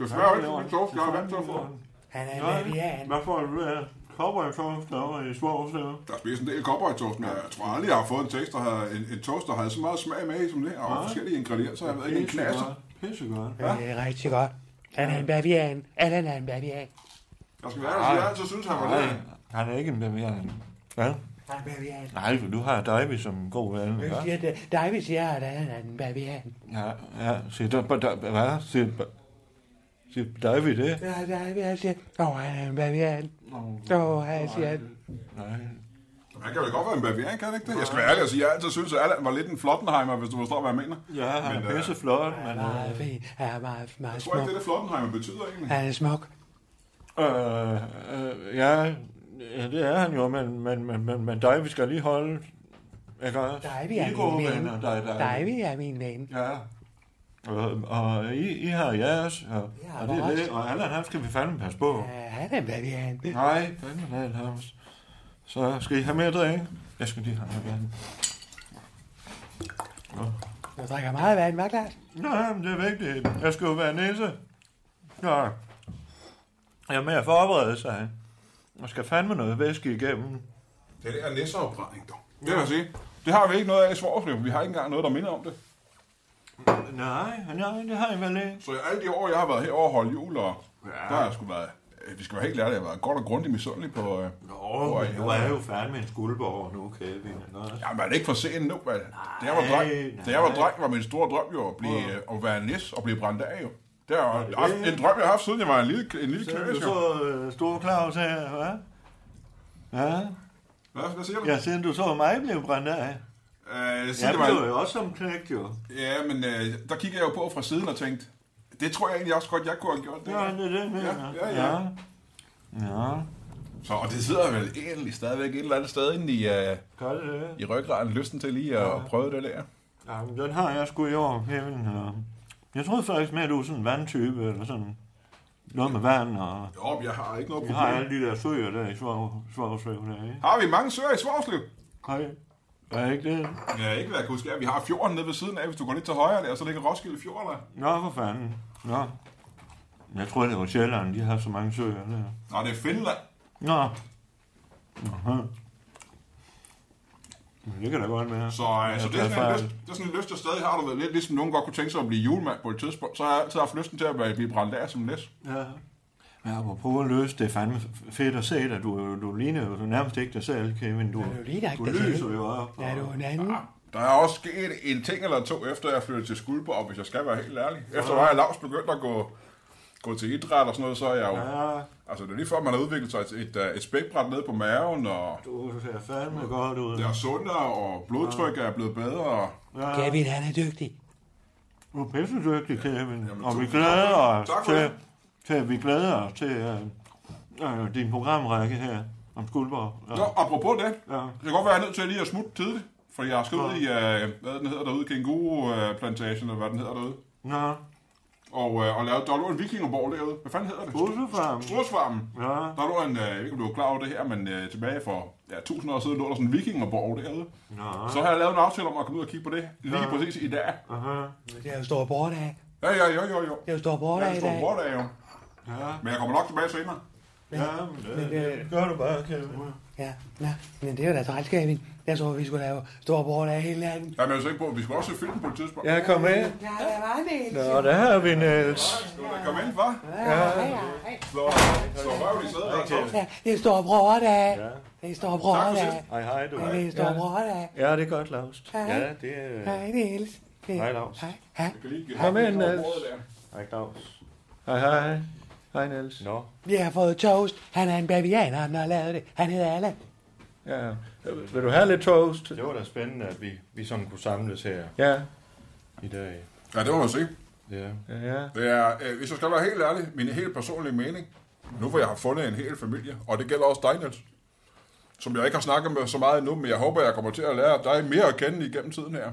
Skal jeg spørge, hvad det toast, jeg har vant til at få? Han er en bavian. hvad får du af? Cowboy-toast derovre i Svogslev? Der er spist en del cowboy toast, men jeg tror aldrig, jeg har fået en, taste, der har, en, en toast, der havde så meget smag med i som det her, og forskellige ingredienser. Jeg ved ikke, en knasser. Pissegodt. Det er rigtig godt. Han er en bavian. Allan er en bavian. Jeg skal være der, jeg altid synes, han var lidt. han er ikke en bavian. Er en bavian. Nej, for du har Davy som en god ven, ja? siger det. David siger, at han er en bavian. Ja, ja. Siger, der, der, hvad? Siger, siger Davy det? Ja, David, han siger, åh, han er en bavian. Åh, han siger, Nej. Han kan vel godt være en bavian, kan han ikke det? Jeg skal være ærlig og sige, jeg altid synes, at Allan var lidt en Flottenheimer, hvis du forstår, hvad jeg mener. Ja, han Men, er øh, pisse flot, men... meget fin. Han er meget, meget Jeg tror ikke, smuk. det er det, Flottenheimer betyder egentlig. Han er smuk. Øh, øh, ja, ja, det er han jo, men, men, men, men, men Davy skal lige holde... Ikke også? Davy er I gode min ven. dig, dig. Er min ven. Ja. Og, og I, I har jeres, og, Ja, og det er det, og Allan, ham skal vi fandme passe på. Ja, han er en bavian. Nej, fandme Allan, ham. Så skal I have mere drik? Jeg skal lige have noget vand. Du drikker meget vand, hva' Klaas? Nej, men det er vigtigt. Jeg skal jo være nisse. Ja. Jeg er med at forberede sig. Jeg skal fandme noget væske igennem. Det er nisseopbrænding, dog. Det vil jeg sige. Det har vi ikke noget af i Svorslev. Vi har ikke engang noget, der minder om det. Nej, nej, det har jeg vel ikke. Så alle de år, jeg har været herovre og holdt jul, og Ja. der har jeg sgu været... øh, Vi skal være helt ærlige, jeg været godt og grundigt misundelig på... Øh, Nå, men du er jo færdig med en skuldborg nu, Kevin. Ja, men er det ikke for sent nu, vel? Da jeg var dreng, da jeg var dreng, var min store drøm jo at, blive, øh, at være nis og blive brændt af, jo. Det er jo det? en drøm, jeg har haft, siden jeg var en lille, en lille Så knæs, du jo. så øh, store Claus her, hvad? Ja, Hvad, hvad siger du? ja, siden du så mig blive brændt af. Øh, Jeg siden jeg blev var, jo også som knægt, jo. ja, men øh, der kiggede jeg jo på fra siden og tænkte, det tror jeg egentlig også godt, jeg kunne have gjort det. Ja, det er det, mener. Ja, ja, ja. Ja, Så, og det sidder vel egentlig stadigvæk et eller andet sted inde i, gør det det? i ryggraden, lysten til lige at Ja. prøve det der. Ja, men den har jeg sgu i år, Kevin. Jeg troede faktisk med, at du er sådan en vandtype, eller sådan noget med vand, og Jo, jeg har ikke noget vi har problem. alle de der søer der i Svogslev der, ikke? Har vi mange søer i Svorslev? Hej. Er ikke det? Ja, ikke hvad jeg kan huske. Ja, Vi har fjorden nede ved siden af, hvis du går lidt til højre der, så ligger Roskilde Fjord der. Nå, for fanden. Nå. Jeg tror, det var Sjælland, de har så mange søer der. Nå, det er Finland. Nå. Aha. Det kan da godt være. Så, øh, så det, er sådan en lyst, det er sådan en lyst, jeg stadig har. Du ved, lidt ligesom nogen godt kunne tænke sig at blive julemand på et tidspunkt. Så har jeg altid haft lysten til at blive brændt af som næs. Ja. Men apropos at løse, det er fandme fedt at se dig. Du, du ligner jo nærmest ikke dig selv, Kevin. Du, Ja, du ligner ikke du lyser jo op. Ja, du er en anden. Der er også sket en ting eller to, efter jeg flyttede til Skuldborg, hvis jeg skal være helt ærlig. Efter var jeg lavs begyndt at gå, gå til idræt og sådan noget, så er jeg jo... Ja, Altså, det er lige før, man har udviklet sig et, et, øh, et spækbræt ned på maven, og du ser fandme godt ud. det er sundere, og blodtrykket er blevet bedre. Ja, Kevin, han er dygtig. du er pisse dygtig, Kevin. Jamen, og vi glæder tak for det. os for til, det. vi glæder os til uh, uh, din programrække her om Skuldborg. Ja. Nå, apropos det, Ja. det kan godt være, at jeg er nødt til lige at smutte tidligt, for jeg skal ud i, øh, hvad den hedder derude, Kænguru-plantagen, eller hvad den hedder derude. Nå, Og, øh, og lavede, der lå en vikingerborg derude. Hvad fanden hedder det? Strudsefarmen. Strudsefarmen. Ja. Der lå en, øh, jeg ved ikke om du er klar over det her, men øh, tilbage for ja, 1000 år siden lå der sådan en vikingerborg derude. Nå. Så har jeg lavet en aftale om at komme ud og kigge på det lige Ja. præcis i dag. Aha. Det er jo stor brordag. Ja, ja, jo, jo, jo. Det er jo stor Ja, brordag det i står dag. bror der jo. Ja. Men jeg kommer nok tilbage senere. Ja, men, Men, øh, øh, gør du bare, Kevin. Ja, nå, men det er jo da træls, Kevin. Jeg tror, vi skulle lave storbror af hele landet. Jeg er jo sikker på, at vi skal også se film på et tidspunkt. Ja, kom med. Ja, der var det. Nå, der har vi Niels. Da komme ind, far? Ja, Slå, slå røv, de sidder her. Claus. Ja, det er storbror dag. ja. Det er for dag. sidst. Hej, hej, du. Ja, det er storbror dag. Ja, det er godt. Hej. Ja, det er... Hej, Niels. Hej, Laus. Hej, hej. Jeg kan Kom ind, Niels. Hej, Claus. Hej, hej. Hej, Niels. Nå. Vi har fået toast. Han er en bavianer, han har lavet det. Han hedder Allan. Ja. Vil du have lidt toast? Det var da spændende, at vi, vi sådan kunne samles her Ja. i dag. Ja, det må man sige. Ja. Ja. Det er, øh, hvis jeg skal være helt ærlig, min helt personlige mening, nu hvor jeg har fundet en hel familie, og det gælder også dig, Niels, som jeg ikke har snakket med så meget endnu, men jeg håber, jeg kommer til at lære dig mere at kende igennem tiden her.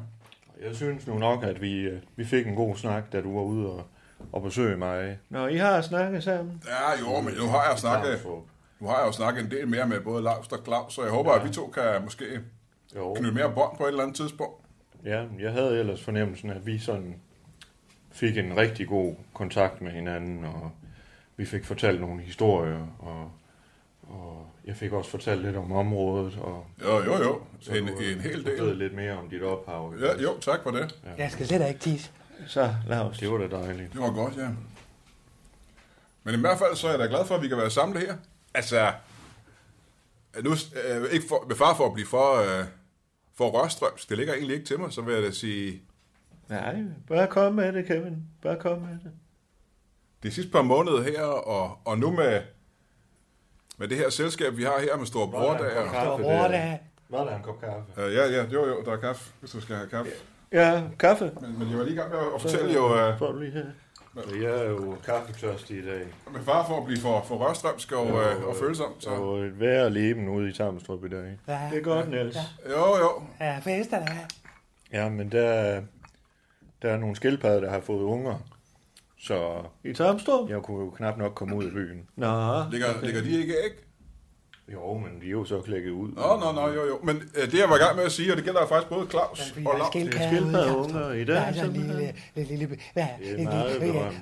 Jeg synes nu nok, at vi, øh, vi fik en god snak, da du var ude og, og besøge mig. Nå, I har snakket sammen? Ja, jo, men nu har jeg snakket, nu har jeg jo snakket en del mere med både Lars og Claus, så jeg håber, at vi to kan måske Jo. knytte mere bånd på et eller andet tidspunkt. Ja, jeg havde ellers fornemmelsen, at vi sådan fik en rigtig god kontakt med hinanden, og vi fik fortalt nogle historier, og, og jeg fik også fortalt lidt om området, og Jo, jo, jo. så En, du, en hel del. lidt mere om dit ophav. Ja, jo, tak for det. Jeg skal slet ikke tisse. Så, Lars. Det var da dejligt. Det var godt, ja. Men i hvert fald så er jeg da glad for, at vi kan være samlet her. Altså, nu, øh, ikke for, med far for at blive for, øh, for rørstrøms, det ligger egentlig ikke til mig, så vil jeg da sige, Nej, bare kom med det, Kevin. Bare kom med det. de sidste par måneder her, og, og nu med, med det her selskab, vi har her med Store Bror, der er... Var der en kop kaffe? Øh, ja, ja, jo, jo, der er kaffe, hvis du skal have kaffe. Ja, kaffe. Men, men jeg var lige i gang med at fortælle jo, øh, Får du lige her. Jeg er jo kaffetørstig i dag. med far for at blive for, for rørstrømsk og, øh, og følsom. Så. Og et værre leben ude i Tarmstrup i dag. Ja, Det er godt, Niels. Jo, jo. ja, fester der. Ja, men der, der er nogle skildpadder, der har fået unger. Så I Tarmstrup? jeg kunne jo knap nok komme ud af byen. Nå, Ligger, ligger de ikke æg? Jo, men de er jo så klækket ud. Nå, nå, nå, jo, jo. Men øh, det, jeg var i gang med at sige, og det gælder faktisk både Claus og er Lars. skildpadder i unger i Der dag, er simpelthen. lille, lille, lille, hvad, Det er en, meget berømt,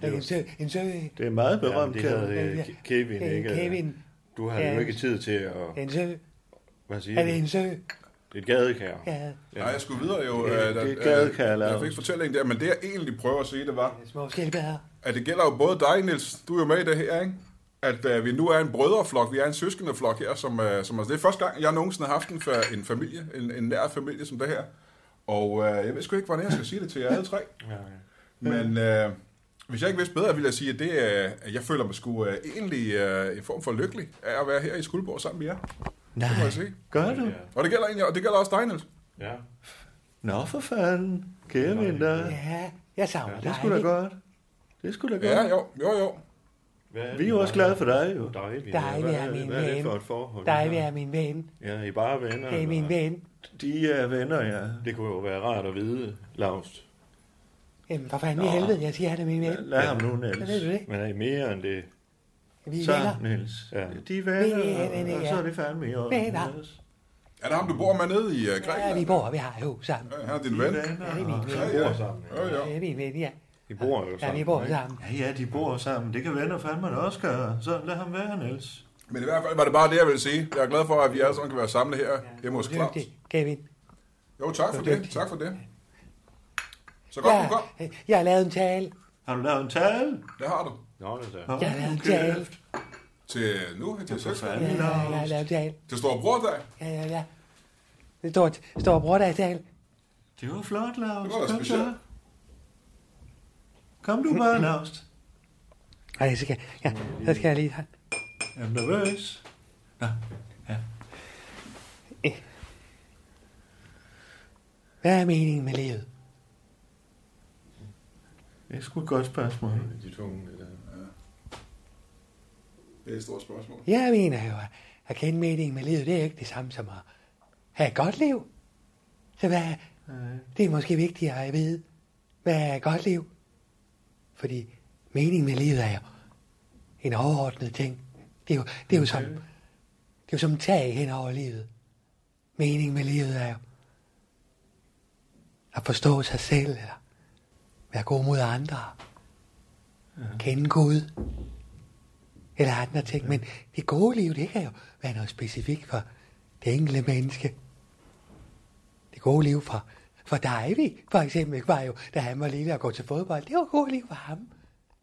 det er meget berømt, det Kevin. øh, Kevin ikke. Kevin, Du havde Ja. jo ikke tid til at... en sø, Hvad siger er det du? en sø? Et gadekær. Ja, Nej, jeg skulle videre jo. Det- øh, det er da- et gadekær, øh. Jeg fik fortællingen der, men det jeg egentlig prøver at sige, det var, små skildpadder. at det gælder jo både dig, Niels, du er jo med i det her, ikke? At uh, vi nu er en brødreflok, vi er en søskendeflok her, som, uh, som altså, det er første gang, jeg nogensinde har haft en, fa- en familie, en, en nær familie som det her. Og uh, jeg ved sgu ikke, hvordan jeg skal sige det til jer alle tre. Ja, Men uh, hvis jeg ikke vidste bedre, ville jeg sige, at det, uh, at jeg føler mig sgu uh, egentlig uh, en form for lykkelig af at være her i Skuldborg sammen med jer. Nej, Det må jeg sige. Gør du? ja. Og det gælder egentlig, og det gælder også dig, Niels. ja. Nå, for fanden. Kevin, der. ja, jeg savner Det dig. er sgu da godt. Det sgu da godt. Ja, jo, jo, jo. Hvad, Vi er jo også glade for dig, jo. Dejligt. Dejligt Hvad er min Hvad er det ven. for et forhold? Dig har? er min ven. Ja, I er bare venner. Det er min eller? ven. De er venner, ja. Det kunne jo være rart at vide, Laust. Jamen, for fanden i helvede, jeg siger, han er min ven. Lad ham nu, Hvad ved Niels. du det? Men er I mere end det? Vi er Så, venner. Niels. Ja. De er venner, Vi er venner, og ja. så er det fandme i orden. Venner. Niels. Er det ham, du bor med nede i uh, Ja, Grækenland? vi bor, vi har jo sammen. Ja, han er din ven. Ja, det er min ven. Ja, ja. bor sammen. Jo, jo. Det er min ven, ja. I bor jo Ja, sammen. vi bor ikke? sammen. Ja, ja, de bor sammen. Det kan venner fandme da også gøre. Så lad ham være, Niels. Men i hvert fald var det bare det, jeg ville sige. Jeg er glad for, at vi alle sammen kan være samlet her hjemme hos Claus. Kevin. Jo, tak for det. Tak for det. Så godt, du kom. Ja, jeg har lavet en tale. Har du lavet en tale? Det har du. Nå, det er Nå, Jeg har lavet en tale. Til nu, til For selskab. Ja, ja, jeg har lavet en tale. Til Store Brordag. Ja, ja, ja. Det står, står bror der i tale. Det var flot, Lars. Det var da specielt. Kom du bare, Lars. Ej, så skal, ja, så skal jeg lige have. Jeg er nervøs. Nå, ja. Hvad er meningen med livet? Det er sgu et godt spørgsmål. de tunge. Det der. Det er et stort spørgsmål. Jeg mener jo, at- at kende meningen med livet, det er ikke det samme som at have et godt liv. Så hvad, det er måske vigtigere at vide, hvad er et godt liv? Fordi meningen med livet er jo en overordnet ting. Det er jo, det er jo som, det er jo som tag hen over livet. Meningen med livet er jo at forstå sig selv, eller være god mod andre. Kende Gud. eller andre ting, men det gode liv, det kan jo være noget specifikt for det enkelte menneske. Det gode liv for, for Davy, for eksempel, var jo, da han var lille og gå til fodbold, det var et gode liv for ham.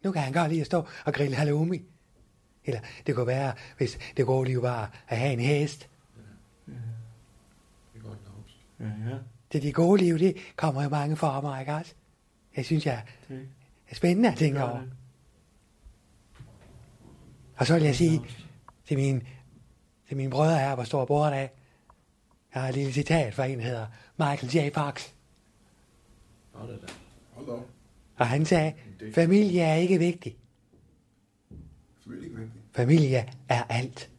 Nu kan han godt lide at stå og grille halloumi. Eller det kunne være, hvis det gode liv var at have en hest. Ja, ja. Det de gode liv, det kommer i mange former, ikke også? Jeg synes, jeg Det er spændende at tænke over. det. Og så vil jeg sige til min, til mine brødre her på Stor Bordag, jeg har et lille citat fra en, der hedder Michael J. Fox. Og han sagde, familie er ikke vigtig. Familie er alt.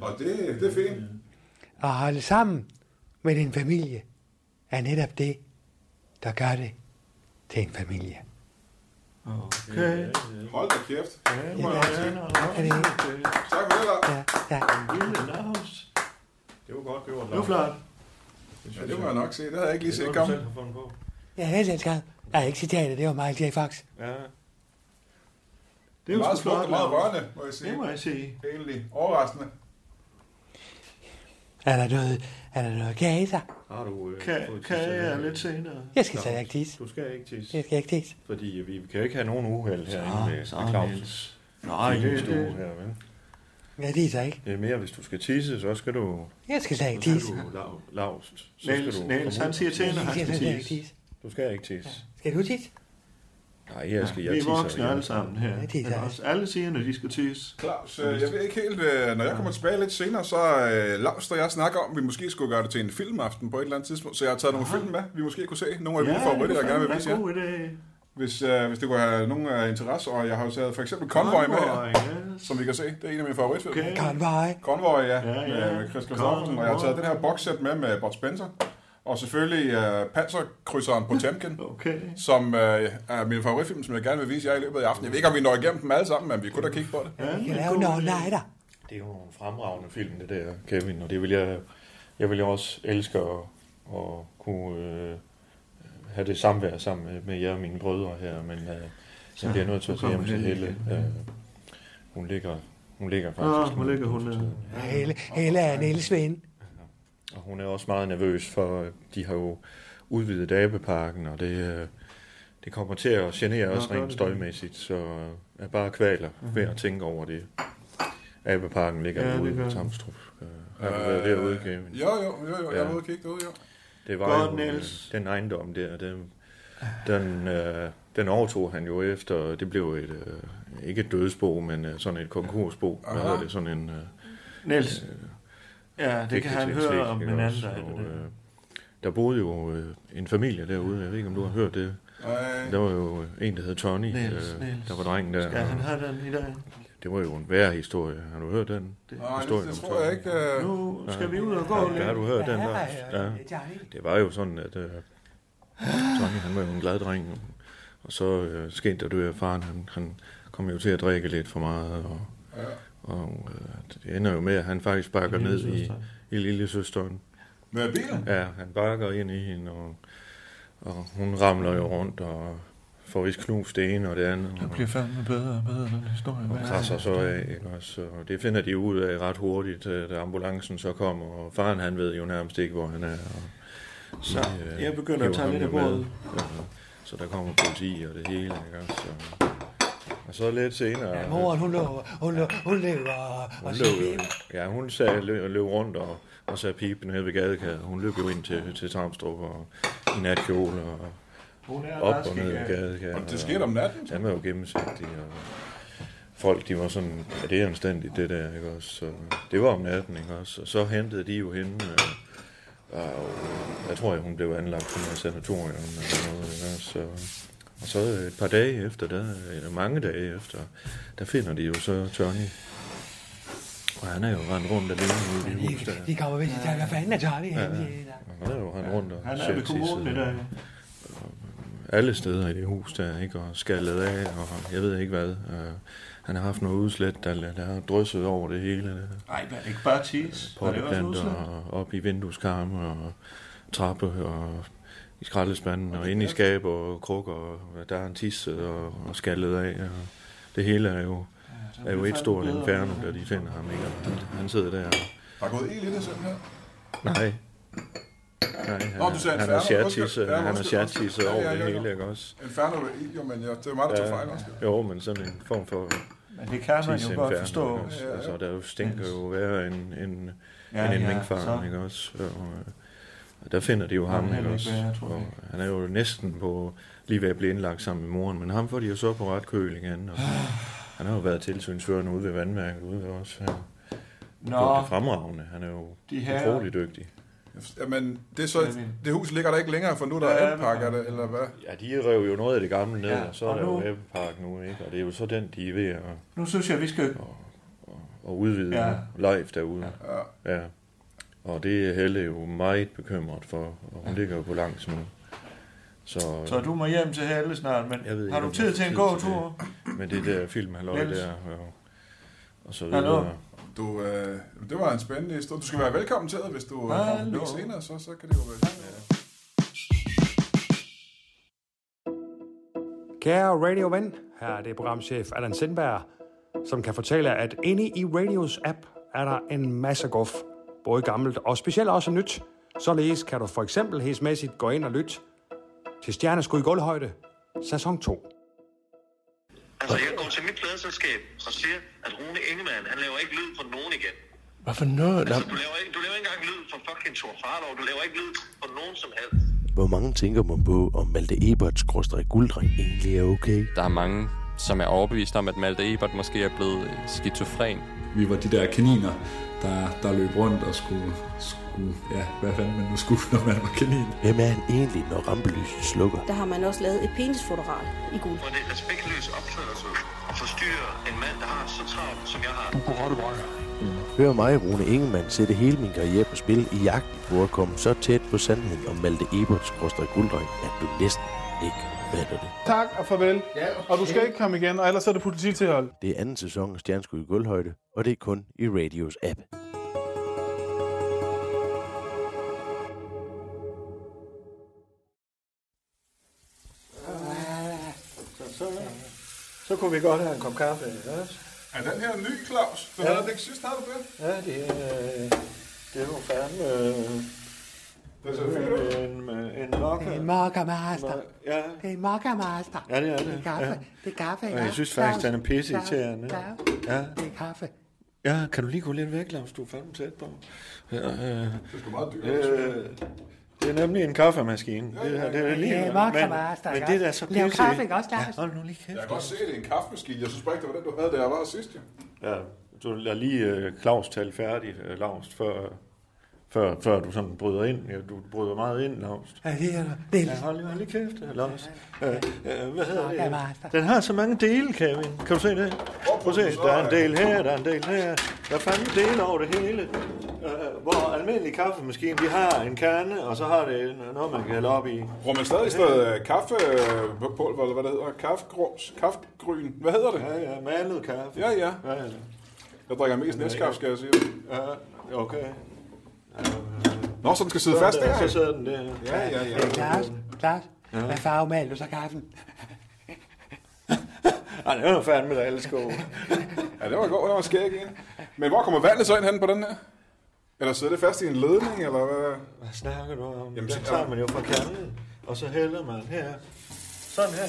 Og det, det er fint. At holde sammen med din familie er netop det, der gør det til en familie. Okay. Hold da kæft. Ja. Er det ikke? Tak for det. Ja, ja. Det var godt gjort, Det var flot. Ja, det må jeg nok se. Det havde jeg ikke lige Det set var du komme. selv har fundet på. Ja, jeg selv skrevet. Jeg er ikke citatet, det var Michael J. Fox. Ja. Det er Det jo er meget smukt flot. og meget rørende, må jeg sige. Det må jeg sige. Egentlig overraskende. Er der noget, er der noget kage så? Har du øh, Kan, fået kan jeg lidt senere? Jeg skal så ikke tisse. Du skal ikke tisse. Jeg skal ikke tisse. Fordi vi, vi kan jo ikke have nogen uheld herinde med, så med Claus. Niels. Nej, det, stue det, her, vel? Jeg tisser ikke. Det er mere, hvis du skal tisse, så skal du... Jeg skal slet ikke Så skal tisse. du lav, lavst. Så Niels, skal du Niels, han siger til, Jeg han skal slet tisse. tisse. Du skal ikke tisse. Skal du tisse? Nej, jeg skal, jeg Vi er voksne alle sammen her. Ja, det er Men også alle siger, når de skal tisse. Claus, øh, jeg ved ikke helt, øh, når jeg kommer tilbage lidt senere, så øh, Lars og jeg snakker om, at vi måske skulle gøre det til en filmaften på et eller andet tidspunkt. Så jeg har taget nogle film med, vi måske kunne se. Nogle af mine favoritter, jeg gerne vil vise jer. god idé. Hvis, øh, hvis det kunne have nogen af interesse. Og jeg har jo taget for eksempel Convoy med her, ja. som vi kan se. Det er en af mine favoritfilm. Okay. Convoy. Convoy, ja, Ja, ja. Med, med Chris Christoffersen. Og jeg har taget den her boxset med med Bud Spencer. Og selvfølgelig uh, Panserkrydseren Potemkin, Okay. som uh, er min favoritfilm, som jeg gerne vil vise jer i løbet af aftenen. Jeg ved ikke, om vi når igennem dem alle sammen, men vi kunne da kigge på det. Ja, Vi det kan er lave nighter. Det er jo nogle fremragende film, det der, Kevin, og det vil jeg, jeg vil jo også elske at, at kunne øh, have det samvær sammen med, med jer og mine brødre her, men øh, jeg bliver nødt til at se hjem til Helle Helle. Øh, hun ligger, hun ligger faktisk. hvor nu ligger hun, hospitalet. Hele, hele er Niels ven. Og hun er også meget nervøs, for de har jo udvidet abeparken, og det, øh, det kommer til at genere os rent det? støjmæssigt, så øh, jeg bare kvaler ved at tænke over det. Abeparken ligger Ja, ude den. Tamstrup. Øh, har du været derude, Kevin? Jo, jo, jo, jo. Jeg Ja. ude og kigge derude, jo. Det var Godt, jo Niels. øh, den ejendom der, den, den, øh, den overtog han jo efter, det blev et, øh, ikke et dødsbo, men øh, sådan et konkursbo. Hvad det? Sådan en... Øh, Niels. Ja, det kan han til en høre om en anden dag. Det øh, Der boede jo øh, en familie derude, jeg ved ikke, om du har hørt det. Ej, Der var jo en, der hed Tony, Niels, øh, Niels. der var drengen der. Skal han have den i dag? Det var jo en værre historie. Har du hørt den? nej, det, det om tror jeg ikke. øh, Nu skal vi ud og gå Ja, lidt. har du hørt den Ja, der? ja. Det var jo sådan, at øh, Tony, han var jo en glad dreng. Og så øh, skete der det, at faren, han, han kom jo til at drikke lidt for meget. Og, Ja. Og øh, det ender jo med, at han faktisk bakker ned i, i lille søsteren. Med bilen? Ja, han bakker ind i hende, og, og hun ramler jo rundt og får vist knust det ene og det andet. Det Og, bliver fandme bedre og bedre, den historie. og krasser så af, ikke også? Og det finder de ud af ret hurtigt, øh, da ambulancen så kommer, og faren han ved jo nærmest ikke, hvor han er. Og, Så øh, jeg begynder at tage lidt af bordet. Ja, så der kommer politi og det hele, ikke også? Så, og så lidt senere... Ja, moren, hun lå, hun lå, hun og Hun løb, ja, hun sagde, løb, løb rundt og, og sagde pipen nede ved gadekæret. Hun løb jo ind til, til Tarmstrup og i natkjole og Hun er op og ned ved igen. gadekæret. Og det skete om natten? Den var jo gennemsigtig, og folk, de var sådan, ja, det er anstændigt, det der, ikke også? Så det var om natten, ikke også? Og så hentede de jo hende, øh, og jeg tror, hun blev anlagt på noget sanatorium eller noget, ikke også? Så, og så et par dage efter, der, eller mange dage efter, der finder de jo så Tony. Og han er jo rendt rundt alene ude i huset der. de kommer ved at tage, hvad fanden er Johnny der. Og Han er jo rendt rundt og Han er ved kommunen dag. alle steder i det hus der, ikke? Og skaldet af, og jeg ved ikke hvad. Uh, han har haft noget udslæt, der, der har drysset over det hele. Nej, ikke bare tis. Potteplanter og op i vindueskarme og trappe og i skraldespanden og inde i skab og krukker, og der er en tisse og, og skaldet af. Og det hele er jo, Ja, er jo et stort inferno, da de finder ham. Ikke? Og Han, han sidder der. Der er gået ild i det simpelthen. Nej. Nej, han, Nå, du sagde han er Inferno. chattis, Undskyld. Ja, han er. Ja, over ja, det ja, ja. hele, ikke også? Inferno er ild, jo, men jeg, det er mig, der tog fejl også. jo, men sådan en form for Men det kan man tis jo godt forstå. også? Altså, der jo stinker jo værre end, end, Ja, end en ja, minkfarm, ikke også? Og, øh, og der finder de jo ham, heller ikke også? tror jeg. Og han er jo næsten på lige ved at blive indlagt sammen med moren, men ham får de jo så på ret køl igen. Og han har jo været tilsynsførende ude ved vandværket ude også. Han Nå, det fremragende. Han er jo de her... utrolig dygtig. Jamen, det, er så, det hus ligger der ikke længere, for nu er der anpakker men- det, eller hvad? Ja, de rev jo noget af det gamle ned, Ja, og så og er der nu- jo Æbbepark nu, ikke? Og det er jo så den, de er ved at, Nu synes jeg, vi skal... at udvide Ja. ja. live derude. Ja. Ja. Og det er Helle jo meget bekymret for, og hun ligger jo på langs nu. Så, Så du må hjem til Helle snart, men Jeg ved har du tid til en til gåtur? med det der film, han Niels? der, og, og så Hallo? videre. Du, øh, det var en spændende historie. Du skal være velkommen til, hvis du øh, kommer lidt senere, så, så kan det jo være. Kære radioven, her er det programchef Allan Sindberg, som kan fortælle, at inde i Radios app er der en masse guf. Både gammelt og specielt også nyt. Således kan du for eksempel hæsmæssigt gå ind og lytte til Stjerneskud i gulvhøjde, sæson 2. Altså, jeg går til mit pladeselskab og siger, at Rune Ingemann, han laver ikke lyd for nogen igen. Hvad for noget? Altså, du laver, ikke, du laver ikke engang lyd for fucking Thor Farlov. Du laver ikke lyd for nogen som helst. Hvor mange tænker man på, om Malte Eberts gulddreng egentlig er okay? Der er mange, som er overbevist om, at Malte Ebert måske er blevet skizofren. Vi var de der kaniner, der, der løb rundt og skulle, skulle, ja, hvad fanden man nu skulle, når man var kanin. Hvem er han egentlig, når rampelyset slukker? Der har man også lavet et penisfotoral i guld. Og det er respektløs opførsel at forstyrre en mand, der har så travlt, som jeg har. Hør mig, Rune Ingemann, sætte hele min karriere på spil i jagten på at komme så tæt på sandheden om Malte Eberts gulddreng, at du næsten ikke fatter det. Tak og farvel. Og du skal ikke komme igen, og ellers er det polititilhold. Det er anden sæson af Stjernskud i gulvhøjde, og det er kun i Radios app. Så, så, så kunne vi godt have en kop kaffe. Ja, Er den her ny, Claus? Du Ja. havde den ikke sidst, havde du det? ja det, er, det er jo fandme... øh, Det er så fint. En, en mokka. Det er en mokka master. Ja, Det er en mokka master. ja, det er det. Det er kaffe. Ja. Det er kaffe, Og ja. jeg synes faktisk, den er pisse irriterende. Ja. Det er kaffe. ja, kan du lige gå lidt væk, Lars? Du er fandme tæt på. Ja, øh, Det er meget dyrt. øh, det er nemlig en kaffemaskine. Det, her, det er lige, Det er mokka men, master. men ikke det der er så Lav pisse. kaffe, ikke også, Lars? Hold nu lige kæft. Jeg kan godt se, det er en kaffemaskine. Jeg synes bare ikke, det var den, du havde, da jeg var sidst. Ja, du lader lige uh, Claus tale færdig, uh, Lars, før, før, før du sådan bryder ind. Ja, du bryder meget ind, Lars. Ja, det er det. Ja, hold lige, hold lige kæft, Lars. Uh, uh, hvad hedder det? Den har så mange dele, Kevin. Kan du se det? Prøv at se, der er en del her, der er en del her. Der er fandme dele over det hele. Uh, hvor almindelig kaffemaskine, de har en kerne, og så har det noget, man kan hælde op i. Bruger man stadig stedet øh, kaffepulver, eller hvad det hedder? Kaffegrums, kaffegryn. Hvad hedder det? Ja, ja, malet kaffe. Ja, ja. Ja, ja. Jeg drikker mest næstkaffe, skal jeg sige. ja okay. Nå, så den skal sidde fast der. Så sidder den der. Ja, ja, ja. Claus, Claus, hvad farve maler du så kaffen? Ej, det var fandme da alle sko. Ja, det var godt, det var skæg igen. Men hvor kommer vandet så ind hen på den her? Eller sidder det fast i en ledning, eller hvad? Hvad snakker du om? Jamen, den tager man jo fra kernen, og så hælder man her. Sådan her.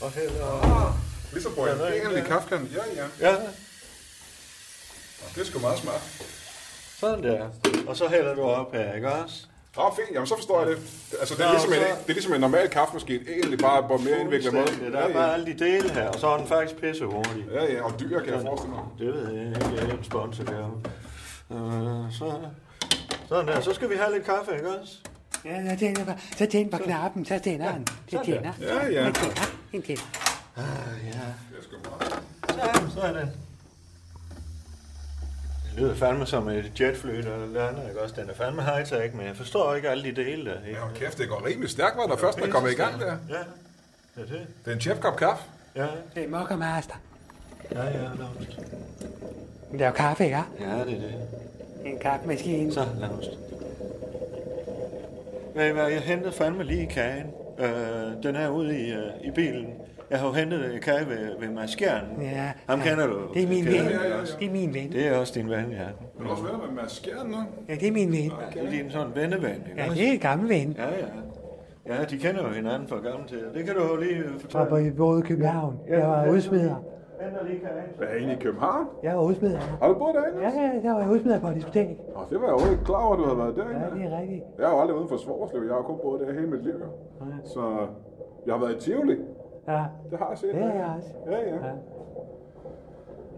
Og hælder... Ligesom på en egentlig ja. kaffekande. Ja, ja. Ja, Det er sgu meget smart. Sådan der. Og så hælder du op her, ikke også? Åh, oh, fint. Jamen, så forstår jeg det. Altså, det er, Nå, ligesom en, så- det er ligesom en normal kaffemaskine. Egentlig bare på mere indviklet måde. Der er bare alle de dele her, og så er den faktisk pisse hurtig. Ja, ja, og dyr kan jeg forestille mig. Det ved jeg ikke, jeg er en sponsor der. Øh, så, sådan der. Så skal vi have lidt kaffe, ikke også? Ja, så tænder, på, så tænd på knappen, så tænder han. Det tænder. Ja, ja. En tænder, en tænder. Ah, ja. Det er sgu meget. Så, sådan. Det lyder fandme som et jetfly, der lander, ikke også? Den er fandme high-tech, men jeg forstår ikke alle de dele der. Ikke? Ja, kæft, det går rimelig stærkt, var der først er kommet i gang der. Ja, det er det. Det er en chefkop kaffe. Ja, Det er mokka master. ja, ja, Lars. Du laver kaffe, ikke? Ja, det er det. En kaffemaskine. Så, Lars. Ved I hvad, jeg hentede fandme lige kagen. Øh, den er ude i, øh, i bilen. Jeg har jo hentet Kai ved, ved Maskjern. Ja, Ham ja, kender du. det er min Kender ven. Det er min ven. Det er også din ven, ja. Du også være med Mads Skjern nu? Ja, det er min ven. Det er din sådan venneven, Ja, også? det er en gammel ven. Ja, ja. Ja, de kender jo hinanden fra gammel tid. Det kan du jo lige Fra fortælle. på både København. Jeg var udsmider. Hvad er egentlig i København? Jeg var udsmider. Har du boet derinde? Ja, ja, der var jeg udsmider på et diskotek. Nå, det var jeg jo ikke klar over, at du havde været derinde. Ja, det er rigtigt. Jeg har jo aldrig uden for Svorslev. Jeg har kun boet der hele mit liv. jo. Så jeg har været i Tivoli. Ja, Det har jeg set. det er jeg også. Ja, ja. Ja.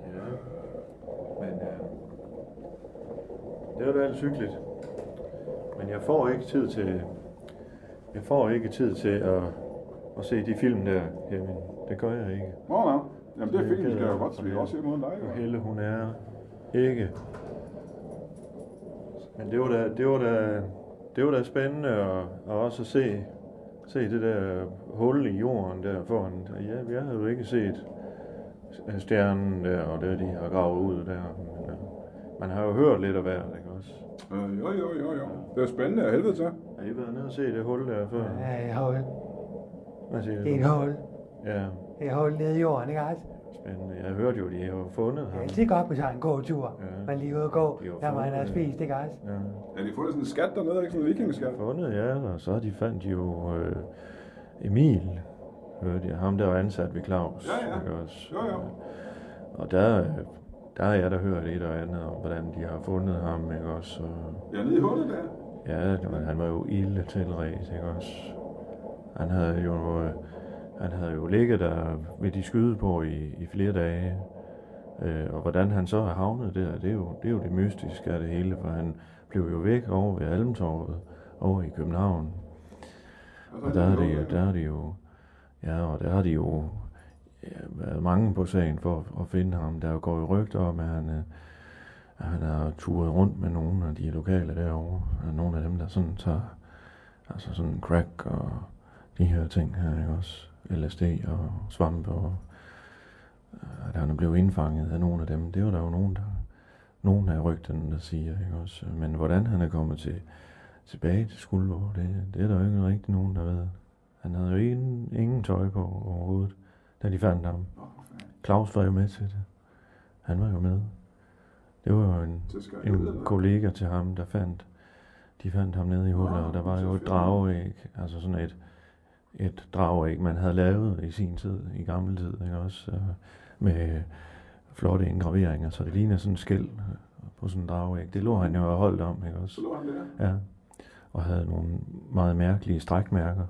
Ja. Men øh, det er jo da alt hyggeligt. Men jeg får ikke tid til... Jeg får ikke tid til at, at se de film der, Kevin. Det gør jeg ikke. Nå, nå. Jamen, det er fint. Vi skal jo godt, vi kan også se mod dig. Og. Helle, hun er ikke. Men det var da, det var da, det var da spændende at, at også at se, se det der hul i jorden der foran. Ja, jeg havde jo ikke set stjernen der, og det de har gravet ud der. Men, øh, man har jo hørt lidt af hvert, ikke også? Øh, jo, jo, jo, jo. Det er spændende af helvede til. Har I været nede og se det hul der før? Ja, et hul. Hvad siger du? Det er et hul. Ja, Det er et hul nede i jorden, ikke også? Spændende. Jeg hørte jo, de har jo fundet Det er ham. altid godt med sådan en gåtur. Ja. Man lige ude og gå, De har der man har spist, ikke også? Ja. Ja, de fundet sådan en skat dernede, ikke? Sådan en vikingeskat. fundet, ja, og så de fandt jo øh, Emil, hørte jeg, ham der var ansat ved Claus. Ja, ja. Ikke også? Jo, jo. Og der, øh, der har jeg da hørt et og andet om, hvordan de har fundet ham, ikke også? Og, Ja, nede i hullet der. ja, det var, han var jo ilde tilret, ikke også? Han havde jo, øh, han havde jo ligget der ved de skyde på i, i flere dage. Øh, og hvordan han så er havnet der, det er, jo, det er jo det mystiske af det hele, for han blev jo væk over ved Almtorvet, over i København. Og der er det jo, der er det jo, ja, og der har de jo været mange på sagen for at, at finde ham. Der går jo rygter om, at han, at han har turet rundt med nogle af de lokale derovre. Og nogle af dem, der sådan tager, altså sådan crack og de her ting her, ikke også? LSD og svampe og at han blevet indfanget af nogle af dem. Det var der jo nogen, der, nogen af rygterne, der siger, ikke også? Men hvordan han er kommet til, tilbage til Skuldborg, det, det er der jo ikke rigtig nogen, der ved. Han havde jo ingen, ingen tøj på overhovedet, da de fandt ham. Claus var jo med til det. Han var jo med. Det var jo en, en kollega til ham, der fandt, de fandt ham nede i hullet, og der var jo et drageæg, altså sådan et, et drageæg, man havde lavet i sin tid, i gammel tid, ikke også, øh, med flotte engraveringer, så det ligner sådan en skæld på sådan en drageæg. Det lå han jo og holdt om, ikke også? Så lå han der. Ja, og havde nogle meget mærkelige strækmærker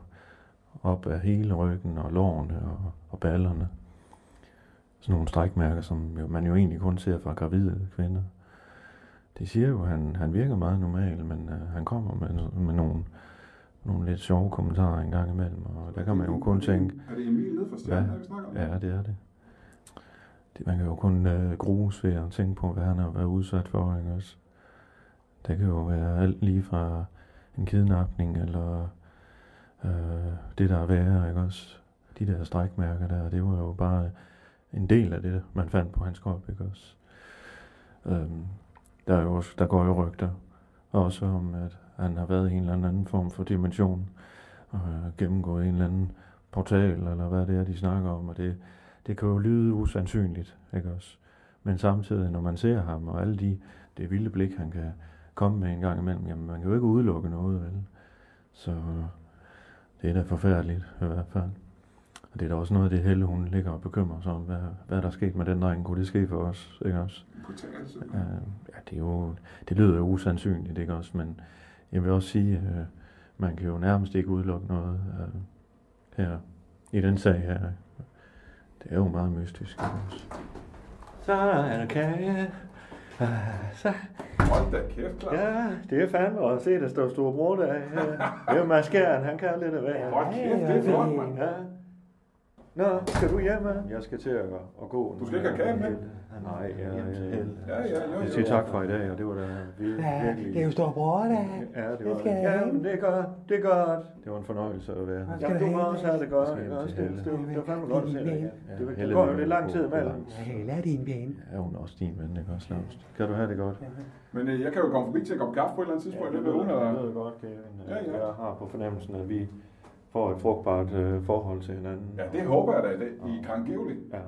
op af hele ryggen og lårene og, og ballerne. Sådan nogle strækmærker, som jo, man jo egentlig kun ser fra gravide kvinder. De siger jo, at han, han virker meget normal, men uh, han kommer med, med nogle, nogle lidt sjove kommentarer en gang imellem, og der kan man jo kun tænke, Er det Emil nede fra stjernen, vi snakker om? ja, det er det. det man kan jo kun uh, grues ved at tænke på, hvad han har været udsat for, ikke også? Det kan jo være alt lige fra en kidnapning, eller øh, det, der er værre, ikke også? De der strækmærker der, det var jo bare en del af det, man fandt på hans krop, ikke også? Øhm, der, er jo også, der går jo rygter også om, at han har været i en eller anden form for dimension, og gennemgået en eller anden portal, eller hvad det er, de snakker om, og det, det kan jo lyde usandsynligt, ikke også? Men samtidig, når man ser ham, og alle de, det vilde blik, han kan komme med en gang imellem, jamen man kan jo ikke udelukke noget, vel? Så det er da forfærdeligt, i hvert fald. Og det er da også noget af det Helle, hun ligger og bekymrer sig om, hvad, hvad der er sket med den dreng. Kunne det ske for os, ikke også? Altså. Ja, ja, det, er jo, det lyder jo usandsynligt, ikke også? Men jeg vil også sige, øh, man kan jo nærmest ikke udelukke noget øh, her i den sag her. Det er jo meget mystisk. Også? Så er der kage. Ah, Så. Hold da kæft, Claus. Ja, det er fandme at se, der står store bror der. Ja. Det er jo Mads Skjern, han kan lidt af hvad. Hold kæft, det er flot, mand. Ja. Nå, skal du hjem, mand? Jeg skal til at, at gå. Du skal ikke have kage med? Nej, ja, ja, ja. Ja, ja, jo, Jeg siger tak for i dag, og det var da vir- Ja, virkelig... det er jo stor bror, der. Ja, det Det var skal jeg Ja, men det er godt, det er godt. Det var en fornøjelse at være her. Ja, du må også have det godt. Jeg skal også? Det, det, det var fandme godt at se dig. Ja, Det, det går jo lidt lang tid imellem. Helle er din ven. Ja, hun er også din ven, ikke også, Lars? Kan du have det godt? Men øh, jeg kan jo komme forbi til en kop kaffe på et eller andet tidspunkt. Ja, det det ved eller... jeg ved godt, Kevin. Ja, ja. Jeg har på fornemmelsen, at vi får et frugtbart øh, forhold til hinanden. Ja, det håber jeg da, det I kan angiveligt. Ja.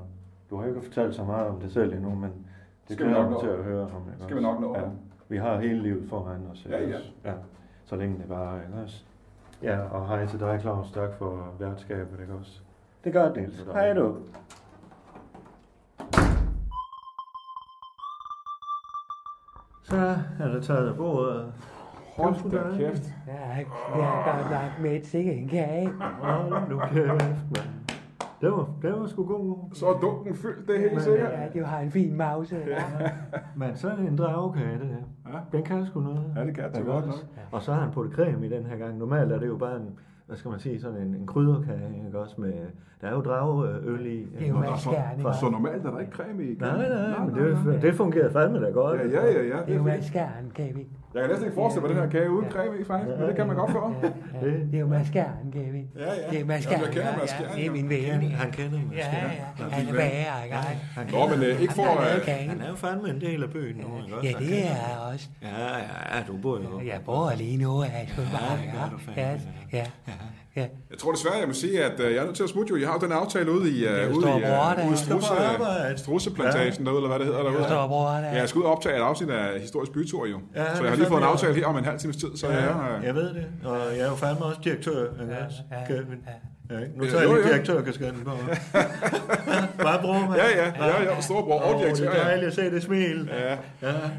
Du har ikke fortalt så meget om det selv endnu, men det Skal vi nok nå. til at høre om. Ikke Skal vi nok nå, Ja. Vi har hele livet foran os. Ja, ja. ja. Så længe det bare, ikke også? Ja, og hej til dig, Claus. Tak for værtskabet, ikke også? Det gør det, Niels. Hej du. Så er der taget af bordet. Hold da kæft. Ja, jeg har godt nok med et sikkert en kage. Hold nu kæft, mand. Det var, det var sgu god. Så er dunken fyldt, det er helt sikkert. Ja, det har en fin mause. Ja. Men så er det en dragekage, det her. Ja. Den kan sgu noget. Ja, det kan det godt også? nok. Og så har han puttet creme i den her gang. Normalt er det jo bare en, hvad skal man sige, sådan en, en krydderkage, ikke også? Med, der er jo drageøl i. Det er jo vandskærning. fra- Så normalt er der ikke creme i. Nej, nej, men det, det fungerer fandme da godt. Ja, ja, ja, ja. Det er jo maskeren, Kevin. Jeg kan næsten ikke forestille mig den her kage uden creme i, faktisk, men det kan man godt få. Ja, det er jo maskeren, Kevin. Ja, ja. Det er. Jamen, jeg kender ja, maskeren, Ja, det er min ven. Han kender mig. Ja, ja. Han er bager, ikke? Han- Nå, men øh, ikke for... Han Øh. Han er jo fandme en del af byen nu, ikke også? Ja, Han det er jeg også. Ja, ja, ja, du bor jo. Jeg bor lige nu, er jeg sgu bare. det gør du fandme, Ja, ja, ja. jeg tror desværre, jeg må sige, at øh, jeg er nødt til at smutte jo. Jeg har jo den aftale ude i, uh, jo ude i uh, ude i Strusse. Strusseplantagen derude, eller hvad det hedder derude. Store bror, der. Ja, jeg skal ud og optage et afsnit af Historisk Bytur jo. Ja, så jeg har lige fået en aftale her om en halv times tid, så jeg er... Ja, øh, jeg ved det. Og jeg er jo fandme også direktør, Ja, ja, Kevin. Ja, ikke? nu Ja, tager jeg lige direktørkasketten på. Bare bror, mand. Ja, ja, ja, ja, storebror og direktør, Det er ja. dejligt at se det smil. Ja.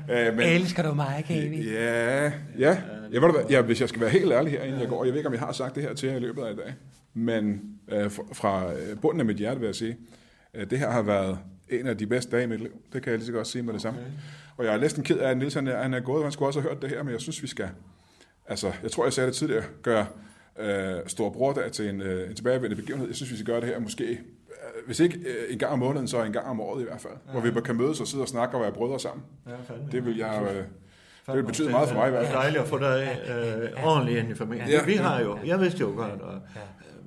Ja. Øh, men, Elsker du mig, Kevin? Ja, ja. Jeg ved, du hvad, ja, hvis jeg skal være helt ærlig her, inden jeg går, jeg ved ikke, om jeg har sagt det her til jer i løbet af i dag, men øh, fra- øh, bunden af mit hjerte vil jeg sige, at det her har været en af de bedste dage i mit liv. Det kan jeg lige så godt sige med det samme. Og jeg er næsten ked af, at Niels han er, han er gået, og han skulle også have hørt det her, men jeg synes, vi skal, altså, jeg tror, jeg sagde det tidligere, gøre øh, Stor Brordag til en, øh, en tilbagevendende begivenhed. Jeg synes, vi skal gøre det her måske, øh, hvis ikke øh, en gang om måneden, så en gang om året i hvert fald, ja. hvor vi bare kan mødes og sidde og snakke og være brødre sammen. Ja, fandme. Det vil jeg... Øh, det vil betyde meget for mig i hvert Det er fald. dejligt at få dig øh, ordentligt ind i familien. Ja. Vi har jo, jeg vidste jo godt, og,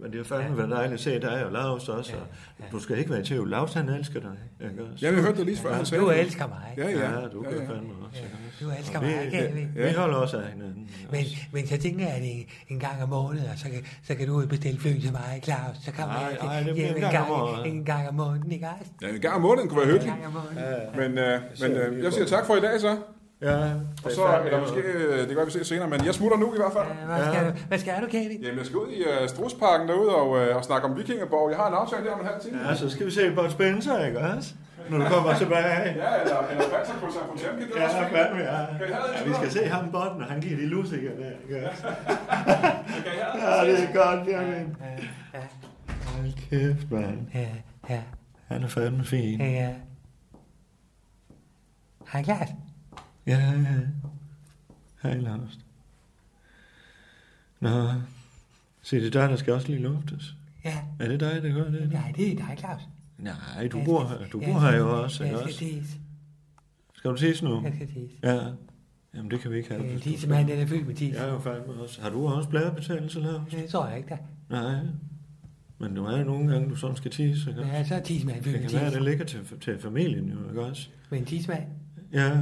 men det har fandme været dejligt at se dig og Lars også. Og du skal ikke være i tvivl. Lars han elsker dig. Ikke? Ja, vi hørte det lige før, han sagde Du det. elsker mig. Ja, ja. Ja, du ja, kan ja. fandme også. også? Du elsker Og mig, vi, Kevin. vi holder også af hinanden. Men, men så tænker jeg, at en, en gang om måneden, og så kan, så kan du bestille fly til mig, Claus. Så kommer Nej, jeg nej, det bliver en en gang en gang om måneden, ikke også? Ja, en gang om måneden kunne være En hyggeligt. gang om måneden. Men, øh, men øh, jeg siger tak for i dag så. Ja, Og så er der måske, øh, det kan vi ses senere, men jeg smutter nu i hvert fald. Hvad skal, du, hvad skal du, Kevin? Jamen, jeg skal ud i uh, Strusparken derude og, uh, og snakke om Vikingeborg. Jeg har en aftale der om en halv time. Ja, så skal vi se Bud Spencer, ikke også? Når du kommer tilbage. Ja, eller, eller Panser på San Fontaine, er Ja, fandme, ja. Ja. Vi skal se ham botten, når han giver de lusikker der, ikke også? Ja, det er godt, jamen. Hold kæft, mand. Ja, ja, Han er fandme fin. ja, ja. Hej, Klaas. Ja, ja. Hej, Lars. Nå, se, det er dig, der skal også lige luftes. Ja, Er det dig, der gør det? nej, det er dig, Claus. Nej, du Jeg bor skal- her, du bor her jo også, Jeg skal også? tisse. Skal du tisse nu? Jeg skal tisse. Ja. Jamen, det kan vi ikke have. Øh, hvis du- Tissemand, den er fyldt med tis. Jeg er jo fandme også. Har du også blærebetændelse, Lars? Det tror jeg ikke, da. Nej. Men du er jo nogle gange, du sådan skal tisse, ikke? Ja, så er tissemand fyldt Det med kan være, det ligger til, til familien jo, ikke også? Men tissemand? Ja.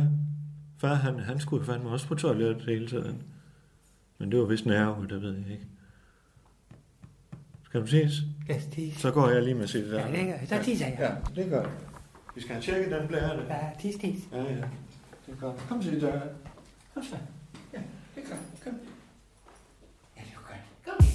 Far, han, han skulle fandme også på toilettet hele tiden. Men det var vist nerve, det ved jeg ikke. Skal du tisse? Jeg skal tisse. Så går jeg lige med det der. Ja, det gør jeg. Så tisser jeg. Ja, det gør jeg. Vi skal have tjekket den blære der. Ja, tis, tis. Ja, ja. Det er godt. Kom til der. Kom så. Ja, det er godt. Kom. Ja, det godt. Kom.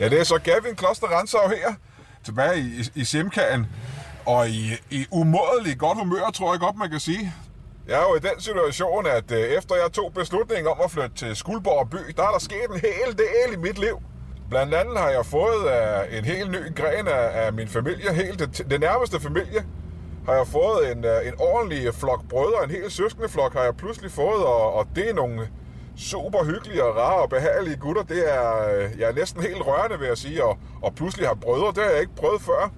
Ja, det er så Gavin Kloster Ransau her, tilbage i, i, i Simkagen, og i, i umådelig godt humør, tror jeg godt, man kan sige. Jeg er jo i den situation, at øh, efter jeg tog beslutningen om at flytte til Skuldborg by, der er der sket en hel del i mit liv. Blandt andet har jeg fået uh, en helt ny gren af, af min familie, helt det, det nærmeste familie. Har jeg fået en, uh, en ordentlig flok brødre, en hel søskendeflok har jeg pludselig fået, og, og det er nogle super hyggelige og rare og behagelige gutter. Det er, øh, jeg er næsten helt rørende, vil jeg sige, og, og pludselig har brødre, det har jeg ikke prøvet før.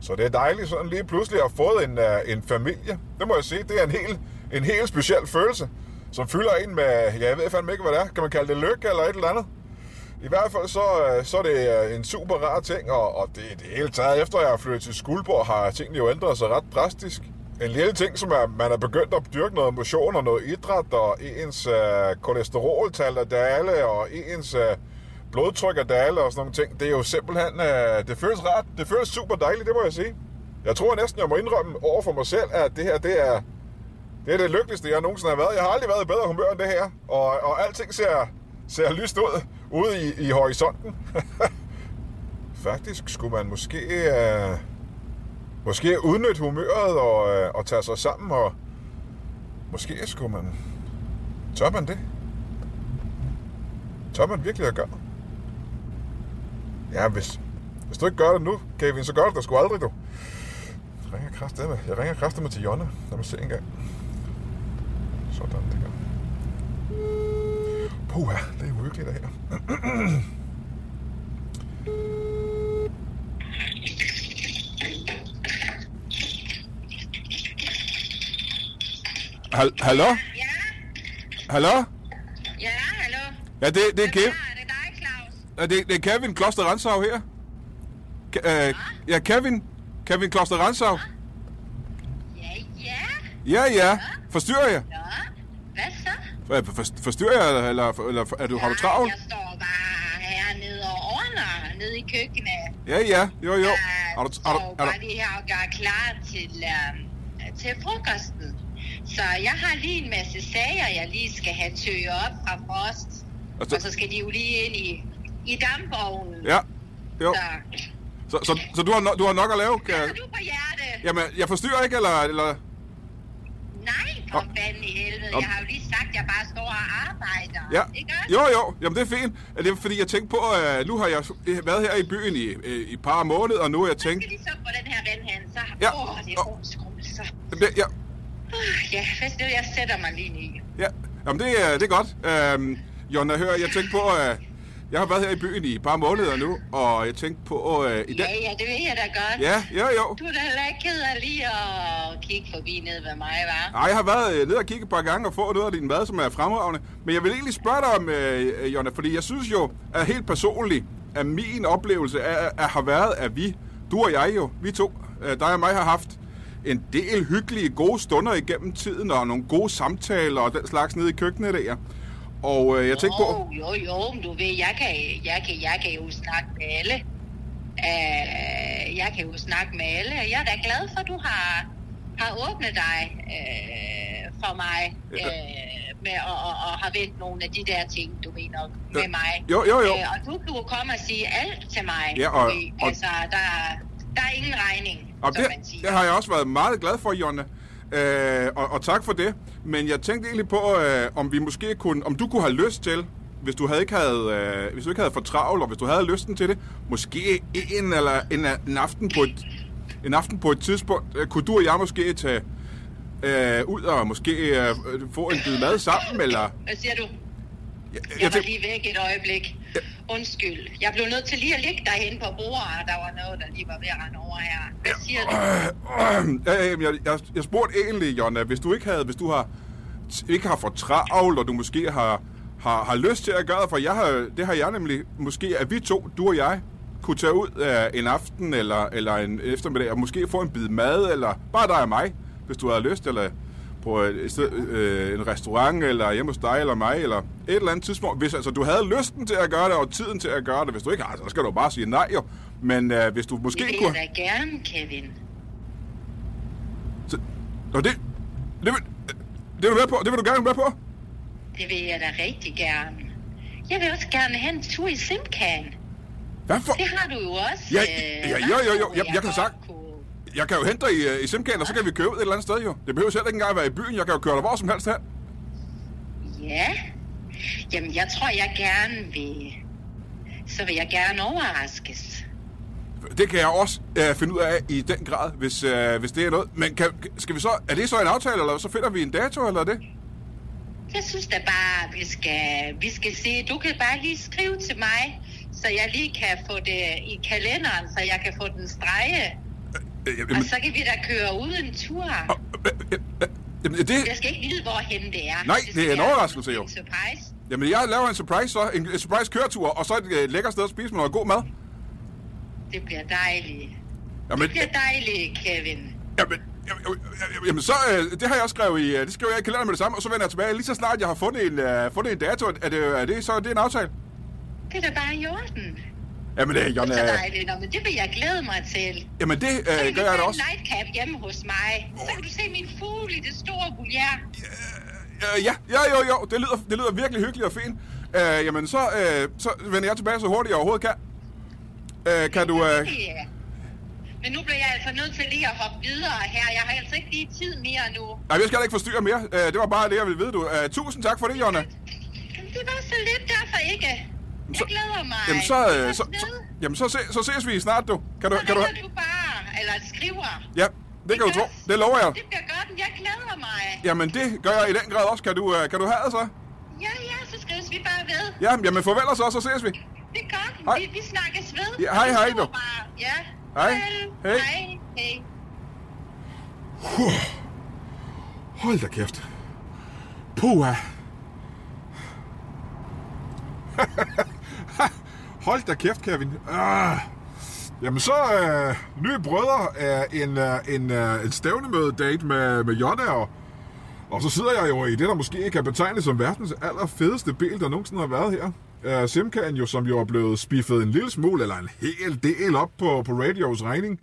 Så det er dejligt sådan lige pludselig at have fået en, øh, en familie. Det må jeg sige, det er en helt, en helt speciel følelse, som fylder en med, ja, jeg ved fandme ikke, hvad det er. Kan man kalde det lykke eller et eller andet? I hvert fald så, øh, så er det en super rar ting, og, og det, det hele taget efter jeg er flyttet til Skuldborg, har tingene jo ændret sig ret drastisk. En lille ting, som er, man er begyndt at dyrke noget motion og noget idræt, og ens øh, kolesteroltal er dale, og ens øh, blodtryk er dale og sådan nogle ting. Det er jo simpelthen, øh, det føles ret, det føles super dejligt, det må jeg sige. Jeg tror næsten, jeg må indrømme over for mig selv, at det her, det er det, er det lykkeligste, jeg nogensinde har været. Jeg har aldrig været i bedre humør end det her, og, og alting ser, ser lyst ud ude i, i horisonten. Faktisk skulle man måske, øh, måske udnytte humøret og, øh, og tage sig sammen, og måske skulle man... Tør man det? Tør man virkelig at gøre? Ja, hvis, hvis du ikke gør det nu, Kevin, så gør du det sgu aldrig, du. Jeg ringer kraftedeme. Jeg ringer kraftedeme til Jonna. Lad mig se en gang. Sådan der. Puha, det er uhyggeligt det her. Hal- hallo? Ja? Hallo? Ja, hallo. Ja, det, det er Kevin. Ja, det, det er Kevin Kloster Ransau her. Ke- øh, ja, Kevin. Kevin Kloster Ransau. Ja, ja. Forstyrrer jeg? Hvad så? For, forstyrrer jeg, eller, eller, eller er du, har du travlt? Jeg står bare hernede og ordner nede i køkkenet. Ja, ja. Jo, jo. Har du, har du, er du, bare lige her og gør klar til, øh, til frokosten. Så jeg har lige en masse sager, jeg lige skal have tøet op fra frost. Altså- Og så skal de jo lige ind i, i dampvognen. ja. Jo. Så, Så, så, så du, har no, du har nok at lave? Kan, har du på hjerte? jamen, jeg forstyrrer ikke, eller... eller Nej, for fanden i helvede. Nå. Jeg har jo lige sagt, at jeg bare står og arbejder. Ja. Ikke Jo, jo. Jamen, det er fint. Er Det er fordi, jeg tænkte på, at nu har jeg været her i byen i, i et par måneder, og nu har jeg tænkt... Skal de så på den her ven hen, så... Ja. Åh, det er rumskrummelser. Det, ja, ja, hvis det jeg sætter mig lige i. ja. Jamen, det, er- det er godt. Øhm, Jonna, hør, jeg tænkte på... at jeg har været her i byen i et par måneder nu, og jeg tænkte på... Øh, i Ja, dag... ja, det ved jeg da godt. Ja, ja, jo. Du er da heller ikke ked af lige at kigge forbi ned ved mig, hva'? Nej, jeg har været øh, nede og kigge et par gange og få noget af din mad, som er fremragende. Men jeg vil egentlig spørge dig om, øh, øh, Jonna, fordi jeg synes jo, at helt personligt, at min oplevelse af, at har været, at vi, du og jeg jo, vi to, øh, dig og mig har haft en del hyggelige, gode stunder igennem tiden, og nogle gode samtaler og den slags nede i køkkenet der. Og øh, jeg tænkte på... Jo, jo, jo, men du ved, jeg kan, jeg kan, jeg kan jo snakke med alle. Uh, jeg kan jo snakke med alle. Jeg er da glad for, at du har, har åbnet dig uh, for mig. Uh, med, og, og, og har vendt nogle af de der ting, du mener, med mig. Jo, jo, jo. Uh, og du kan jo komme og sige alt til mig. Ja, du og- ved. og- Altså, der, er- der er ingen regning, Og det, det har jeg også været meget glad for, Jonna. Øh, og, og tak for det. Men jeg tænkte egentlig på, øh, om vi måske kunne, om du kunne have lyst til, hvis du havde ikke havde, øh, hvis du ikke havde for travlt, og hvis du havde lysten til det, måske en eller en, en aften på et, en aften på et tidspunkt, øh, kunne du og jeg måske tage øh, ud og måske øh, få en bid mad sammen, eller... Hvad siger du? Jeg, Jeg jeg var lige væk et øjeblik. Undskyld. Jeg blev nødt til lige at ligge derhen på bordet, og der var noget, der lige var ved at rende over her. Hvad siger du? Ja, øh, jeg, jeg, jeg spurgte egentlig, Jonna, hvis du ikke havde, hvis du har ikke har for travlt, og du måske har, har, har lyst til at gøre det, for jeg har, det har jeg nemlig, måske at vi to, du og jeg, kunne tage ud øh, en aften eller, eller en eftermiddag, og måske få en bid mad, eller bare dig og mig, hvis du havde lyst, eller på et, et sted, øh, en restaurant, eller hjemme hos dig, eller mig, eller et eller andet tidspunkt. Hvis altså, du havde lysten til at gøre det, og tiden til at gøre det, hvis du ikke har, så skal du bare sige nej jo. Men uh, hvis du måske Det vil kunne... jeg da gerne, Kevin. Nå, det, det, vil, det er du med på? Det vil du gerne være på? Det vil jeg da rigtig gerne. Jeg vil også gerne have en tur i Simcan. Hvad for? Det har du jo også. Ja, øh, ja, jo, jo, jo. Jeg, jeg kan godt sagt... Jeg kan jo hente dig i, øh, i Simcan, og så kan vi køre ud et eller andet sted jo. Det behøver selv ikke engang være i byen. Jeg kan jo køre dig hvor som helst her. Ja. Jamen, jeg tror, jeg gerne vil... Så vil jeg gerne overraskes. Det kan jeg også øh, finde ud af i den grad, hvis, øh, hvis det er noget. Men kan, skal vi så... Er det så en aftale, eller så finder vi en dato, eller er det? Jeg synes da bare, vi skal, vi skal se. Du kan bare lige skrive til mig, så jeg lige kan få det i kalenderen, så jeg kan få den strege. Øh, Og jamen, så kan vi da køre ud en tur. jamen, det... Jeg skal ikke vide, hvorhen det er. Nej, det er skal en overraskelse, jo. En surprise. Jamen, jeg laver en surprise så. En, en surprise køretur, og så et øh, lækker sted at spise med noget god mad. Det bliver dejligt. Jamen, Det bliver dejligt, Kevin. Jamen, jamen, jamen, jamen så, øh, det har jeg også skrevet i, øh, det skriver jeg i kalenderen med det samme, og så vender jeg tilbage. Lige så snart jeg har fundet en, øh, fundet en dato, er det, er det så er det en aftale? Det er da bare i orden. Jamen, det, Det Jonna, er så dejligt. Nå, men det vil jeg glæde mig til. jamen det Så kan øh, gør jeg da også. en nightcap hjemme hos mig. Så kan du se min fugl i det store guljer. Øh, ja, ja, jo, jo, det lyder, det lyder virkelig hyggeligt og fint. Øh, jamen, så, øh, så vender jeg tilbage så hurtigt jeg overhovedet kan. Øh, kan du... Øh, Ja. Men nu bliver jeg altså nødt til lige at hoppe videre her. Jeg har altså ikke lige tid mere nu. nej, jeg skal ikke forstyrre mere. Øh, det var bare det, jeg ville vide, du. Øh, tusind tak for det, Jonna. Det var så lidt derfor ikke. Jeg glæder mig. Jamen, så, øh, så, så, jamen, så, se, så ses vi snart, du. Kan du, Så kan du, du bare, eller skriver. ja, det kan du tro. Det lover jeg. Det bliver godt, jeg glæder mig. Jamen, det gør jeg i den grad også. Kan du, øh, kan du have det så? Ja, ja, så skrives vi bare ved. Ja, jamen farvel og så, så ses vi. Det er godt. Hej. Vi, vi snakkes ved. Ja, hej, hej, du. bare. Ja. Hej. Hej. Hej. Hej. Hold da kæft. Puha. Hold da kæft, Kevin. Øh. Jamen så, øh, nye brødre er en, øh, en, øh, en stævnemøde-date med, med Jonna, og, og så sidder jeg jo i det, der måske kan betegnes som verdens allerfedeste bil, der nogensinde har været her. Øh, Simcan jo, som jo er blevet spiffet en lille smule, eller en hel del op på, på radios regning.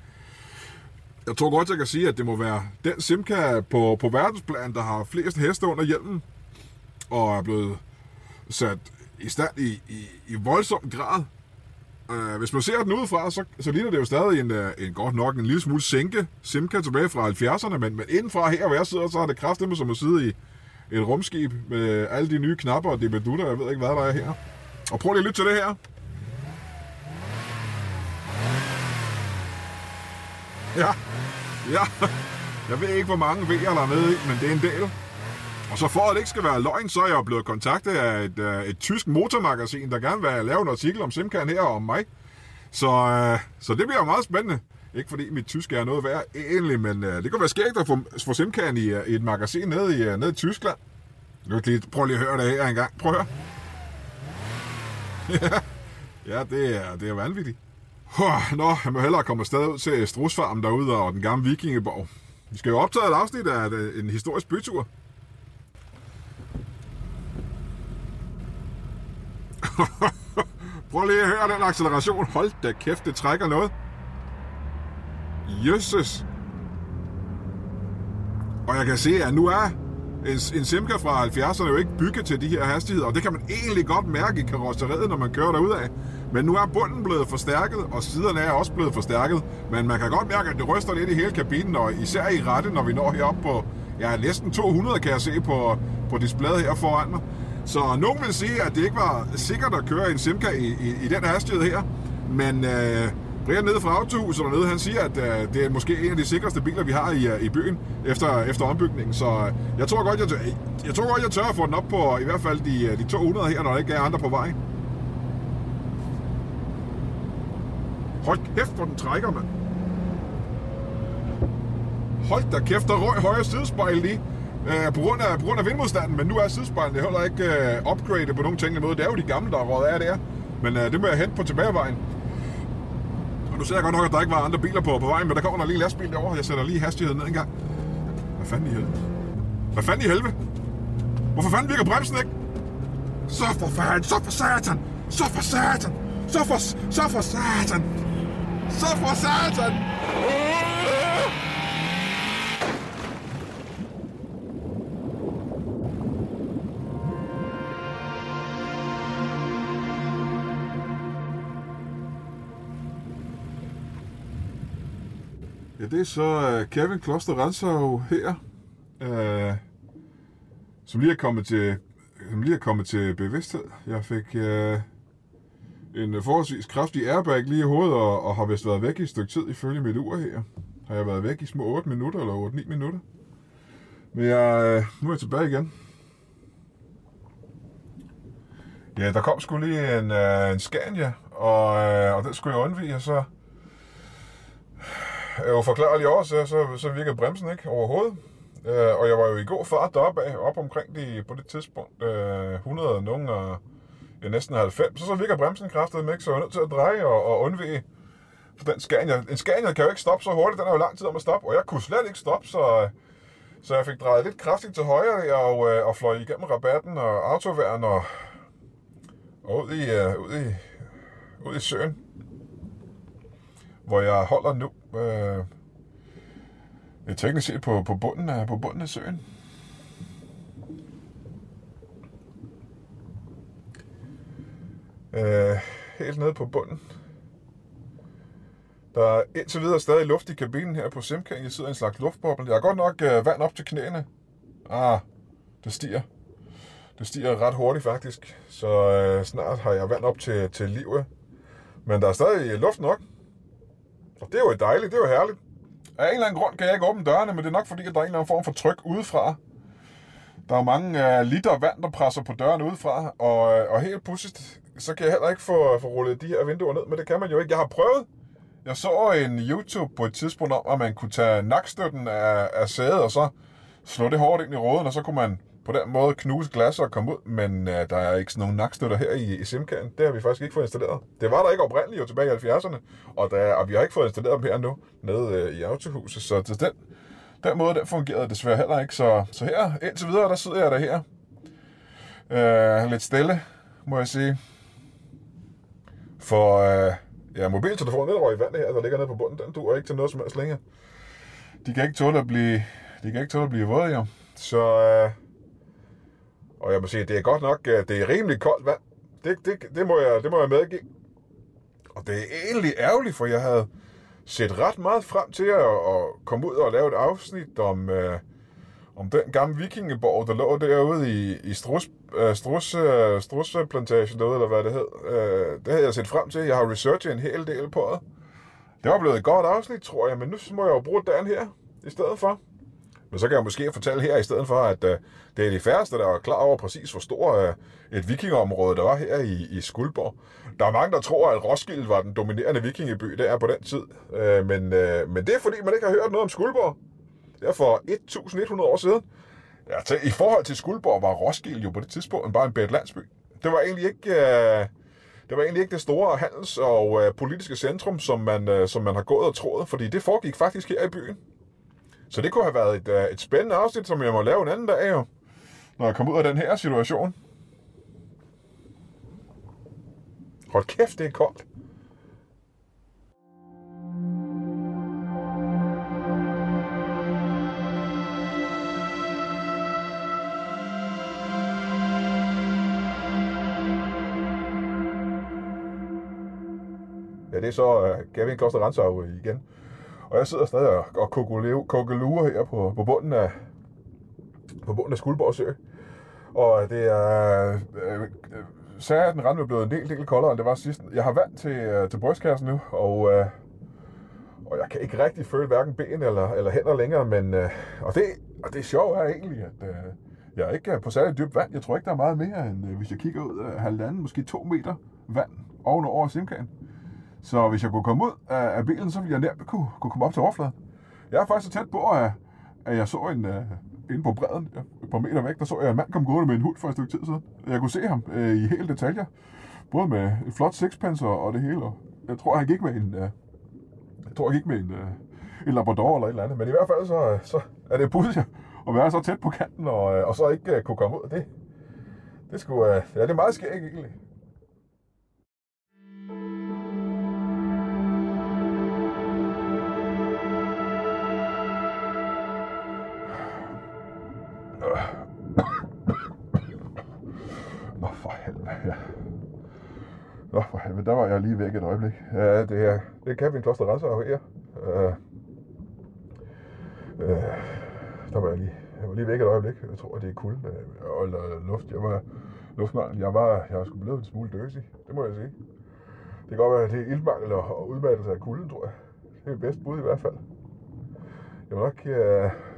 Jeg tror godt, jeg kan sige, at det må være den Simca på, på verdensplan, der har flest heste under hjelmen, og er blevet sat i stand i, i, i voldsom grad. Uh, hvis man ser den udefra, så, så ligner det jo stadig en, øh, en godt nok en lille smule sænke Simca tilbage fra 70'erne, men, men indenfra her, hvor jeg sidder, så har det kraftigt som at sidde i et rumskib med alle de nye knapper og debedutter, jeg ved ikke, hvad der er her. Og prøv lige at lytte til det her. Ja, ja. Jeg ved ikke, hvor mange V'er der er med i, men det er en del. Og så for at det ikke skal være løgn, så er jeg blevet kontaktet af et, øh, et tysk motormagasin, der gerne vil lave en artikel om Simcan her og om mig. Så, øh, så det bliver meget spændende. Ikke fordi mit tysk er noget værd egentlig, men øh, det kunne være skægt at få, få Simcan i, øh, i et magasin nede i, øh, nede i Tyskland. Nu lige, prøv lige at høre det her en gang. Prøv at høre. ja, det er, det er vanvittigt. Nå, jeg må hellere komme afsted ud til Strusfarmen derude og den gamle vikingeborg. Vi skal jo optage et afsnit af øh, en historisk bytur. Prøv lige at høre den acceleration. Hold da kæft, det trækker noget. Jøsses. Og jeg kan se, at nu er en, en Simca fra 70'erne jo ikke bygget til de her hastigheder, og det kan man egentlig godt mærke i karosseriet, når man kører derudad. Men nu er bunden blevet forstærket, og siderne er også blevet forstærket. Men man kan godt mærke, at det ryster lidt i hele kabinen, og især i rette, når vi når herop på ja, næsten 200, kan jeg se på, på displayet her foran mig. Så nogen vil sige, at det ikke var sikkert at køre en Simca i, i, i den hastighed her. Men øh, Brian nede fra Autohuset dernede, han siger, at øh, det er måske en af de sikreste biler, vi har i, øh, i byen efter, efter ombygningen. Så øh, jeg tror godt, jeg, tør, jeg tror godt, jeg tør at få den op på øh, i hvert fald de, øh, de 200 her, når der ikke er andre på vej. Hold kæft, hvor den trækker, mand. Hold da kæft, der røg højre sidespejl lige. Øh, på, grund af, på grund af vindmodstanden, men nu er sidespejlene heller ikke øh, upgradet på nogen tænkende måde. Det er jo de gamle, der er røget af der. Men øh, det må jeg hente på tilbagevejen. Og nu ser jeg godt nok, at der ikke var andre biler på, på vejen, men der kommer der lige en lastbil derovre. Jeg sætter lige hastigheden ned en gang. Hvad fanden i helvede? Hvad fanden i helvede? Hvorfor fanden virker bremsen ikke? Så for fanden, så for satan! Så for satan! Så for, så for satan! Så for satan! Ja, det er så øh, Kevin Kloster Ransau her, øh, som lige er kommet til, som lige er kommet til bevidsthed. Jeg fik øh, en forholdsvis kraftig airbag lige i hovedet, og, og har vist været væk i et stykke tid ifølge mit ur her. Har jeg været væk i små 8 minutter, eller 8-9 minutter. Men jeg, øh, nu er jeg tilbage igen. Ja, der kom sgu lige en, øh, en Scania, og, øh, og den skulle jeg undvige, og så Øh, af uforklarlige år, så, så, så virkede bremsen ikke overhovedet. Øh, og jeg var jo i god fart deroppe af, op omkring de, på det tidspunkt, øh, 100 og nogen og ja, næsten 90. Så så virker bremsen kraftet med, så jeg var nødt til at dreje og, og undvige for den Scania. En Scania kan jo ikke stoppe så hurtigt, den er jo lang tid om at stoppe, og jeg kunne slet ikke stoppe, så, så jeg fik drejet lidt kraftigt til højre og, øh, og fløj igennem rabatten og autoværen og, og ud, i, øh, ud, i, ud i søen, hvor jeg holder nu. Øh, jeg teknisk set på, på, bunden af, på bunden af søen. Øh, helt nede på bunden. Der er indtil videre stadig luft i kabinen her på Simcan. Jeg sidder i en slags luftboble. Jeg har godt nok øh, vand op til knæene. Ah, det stiger. Det stiger ret hurtigt faktisk. Så øh, snart har jeg vand op til, til livet. Men der er stadig luft nok. Og det er jo dejligt, det er jo herligt. Af en eller anden grund kan jeg ikke åbne dørene, men det er nok fordi, at der er en eller anden form for tryk udefra. Der er mange uh, liter vand, der presser på døren udefra, og, øh, og helt pudsigt, så kan jeg heller ikke få, få rullet de her vinduer ned, men det kan man jo ikke. Jeg har prøvet. Jeg så en YouTube på et tidspunkt om, at man kunne tage nakstøtten af, af sædet, og så slå det hårdt ind i råden, og så kunne man på den måde knuse glas og komme ud, men øh, der er ikke sådan nogen nakstøtter her i, i Simcan. Det har vi faktisk ikke fået installeret. Det var der ikke oprindeligt jo tilbage i 70'erne, og, der, og vi har ikke fået installeret dem her nu, nede øh, i autohuset, så til den, den måde, den fungerede desværre heller ikke. Så, så her, indtil videre, der sidder jeg der her. Øh, lidt stille, må jeg sige. For øh, ja, mobiltelefonen, den røg i vandet her, der ligger nede på bunden, den duer ikke til noget som helst længere. De kan ikke tåle at blive, de kan ikke tåle at blive våde, jo. Så, øh, og jeg må sige, det er godt nok, øh, det er rimelig koldt vand. Det, det, det, må, jeg, det må jeg medgive. Og det er egentlig ærgerligt, for jeg havde set ret meget frem til at, at komme ud og lave et afsnit om, øh, om den gamle vikingeborg, der lå derude i, i Strus, øh, Strus, uh, øh, Strusplantagen derude, eller hvad det hed. Øh, det havde jeg set frem til. Jeg har researchet en hel del på det. Det var blevet et godt afsnit, tror jeg, men nu må jeg jo bruge dagen her i stedet for. Men så kan jeg måske fortælle her i stedet for, at uh, det er de færreste, der er klar over præcis, hvor stor uh, et vikingområde der var her i, i Skuldborg. Der er mange, der tror, at Roskilde var den dominerende vikingeby, der er på den tid. Uh, men, uh, men det er fordi, man ikke har hørt noget om Skuldborg. Det er for 1100 år siden. Ja, til, I forhold til Skuldborg var Roskilde jo på det tidspunkt bare en bedt landsby. Det var egentlig ikke... Uh, det var egentlig ikke det store handels- og øh, politiske centrum, som man, øh, som man har gået og troet, fordi det foregik faktisk her i byen. Så det kunne have været et, øh, et spændende afsnit, som jeg må lave en anden dag, jo, når jeg kommer ud af den her situation. Hold kæft, det er koldt. Ja, det er så uh, Gavin Koster Ransau igen. Og jeg sidder stadig og, og kokelurer her på, på bunden af, på bunden af Skuldborg Sø. Og det er... Øh, øh, sagde, at den rende er blevet en del, del koldere, end det var sidst. Jeg har vand til, øh, til brystkassen nu, og, øh, og jeg kan ikke rigtig føle hverken ben eller, eller hænder længere, men øh, og, det, og det sjove er egentlig, at øh, jeg er ikke på særlig dybt vand. Jeg tror ikke, der er meget mere, end øh, hvis jeg kigger ud af halvanden, måske to meter vand ovenover simkagen. Så hvis jeg kunne komme ud af, af bilen, så ville jeg nemt kunne, kunne komme op til overfladen. Jeg er faktisk så tæt på, at, at jeg så en, uh, inde på bredden, ja, et par meter væk, der så jeg en mand komme gående med en hund for et stykke tid siden. Jeg kunne se ham uh, i hele detaljer. Både med et flot sixpence og, det hele. Jeg tror, han gik med en, uh, jeg tror, han gik med en, uh, en labrador eller et eller andet. Men i hvert fald så, så er det pudsigt at være så tæt på kanten og, og så ikke uh, kunne komme ud. af Det, det, skulle, uh, ja, det er meget skægt egentlig. Nå, for helvede, der var jeg lige væk et øjeblik. Ja, det er, det er Kevin Kloster Ransau her. Uh, uh, der var jeg lige, jeg var lige væk et øjeblik. Jeg tror, det er kulde øh, og eller luft. Jeg var luftmangel. Jeg var, jeg var sgu blevet en smule døsig. Det må jeg sige. Det kan godt være, at det er ildmangel og udmattelse af kulden, tror jeg. Det er bedst bud i hvert fald. Jeg må nok, uh,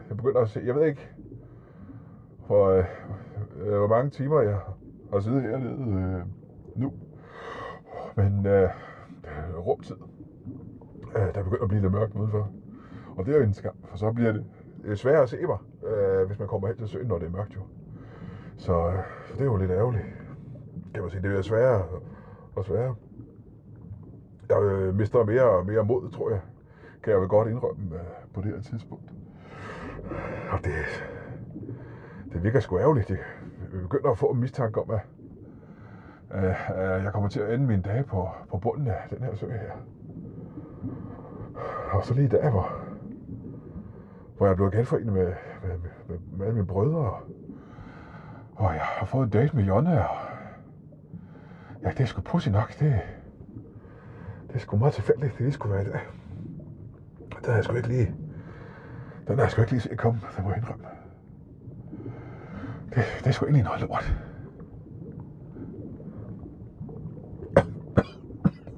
jeg begynder at se, jeg ved ikke, hvor, øh, hvor mange timer jeg har siddet hernede øh, nu. Men øh, øh, rumtid, øh, der begynder at blive lidt mørkt udenfor. Og det er jo en skam, for så bliver det, sværere at se mig øh, hvis man kommer hen til søen, når det er mørkt jo. Så, øh, så det er jo lidt ærgerligt, kan man sige. Det bliver sværere og sværere. Jeg øh, mister mere og mere mod, tror jeg. Kan jeg vel godt indrømme øh, på det her tidspunkt. Og det, det virker sgu ærgerligt. Jeg begynder at få en mistanke om, at Øh, øh, jeg kommer til at ende mine dage på, på bunden af den her sø her. Og så lige der, hvor, hvor jeg blev genforenet med, med, med, med alle mine brødre. Og jeg har fået en date med Jonna. Og ja, det er sgu pussy nok. Det, det er sgu meget tilfældigt, det lige skulle være i dag. Den har jeg sgu ikke lige... Den har jeg sgu ikke lige set komme, det må jeg indrømme. Det, det er sgu egentlig noget lort.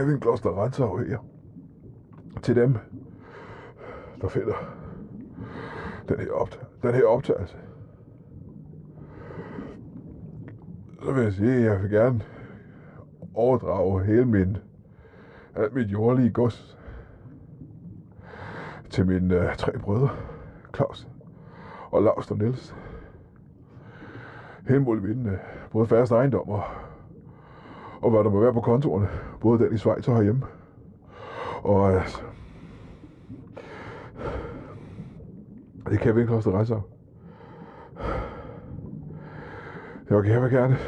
Gavin Kloster Rensau her. Til dem, der finder den her, optag- den her optagelse. Så vil jeg sige, at jeg vil gerne overdrage hele min, alt mit jordlige gods til mine uh, tre brødre, Claus og Lars og Niels. Hele muligheden, uh, både fast ejendom og og hvad der må være på kontorerne, både den i Schweiz og herhjemme. Og altså, det kan vi ikke koste rejse af. Okay, jeg vil gerne.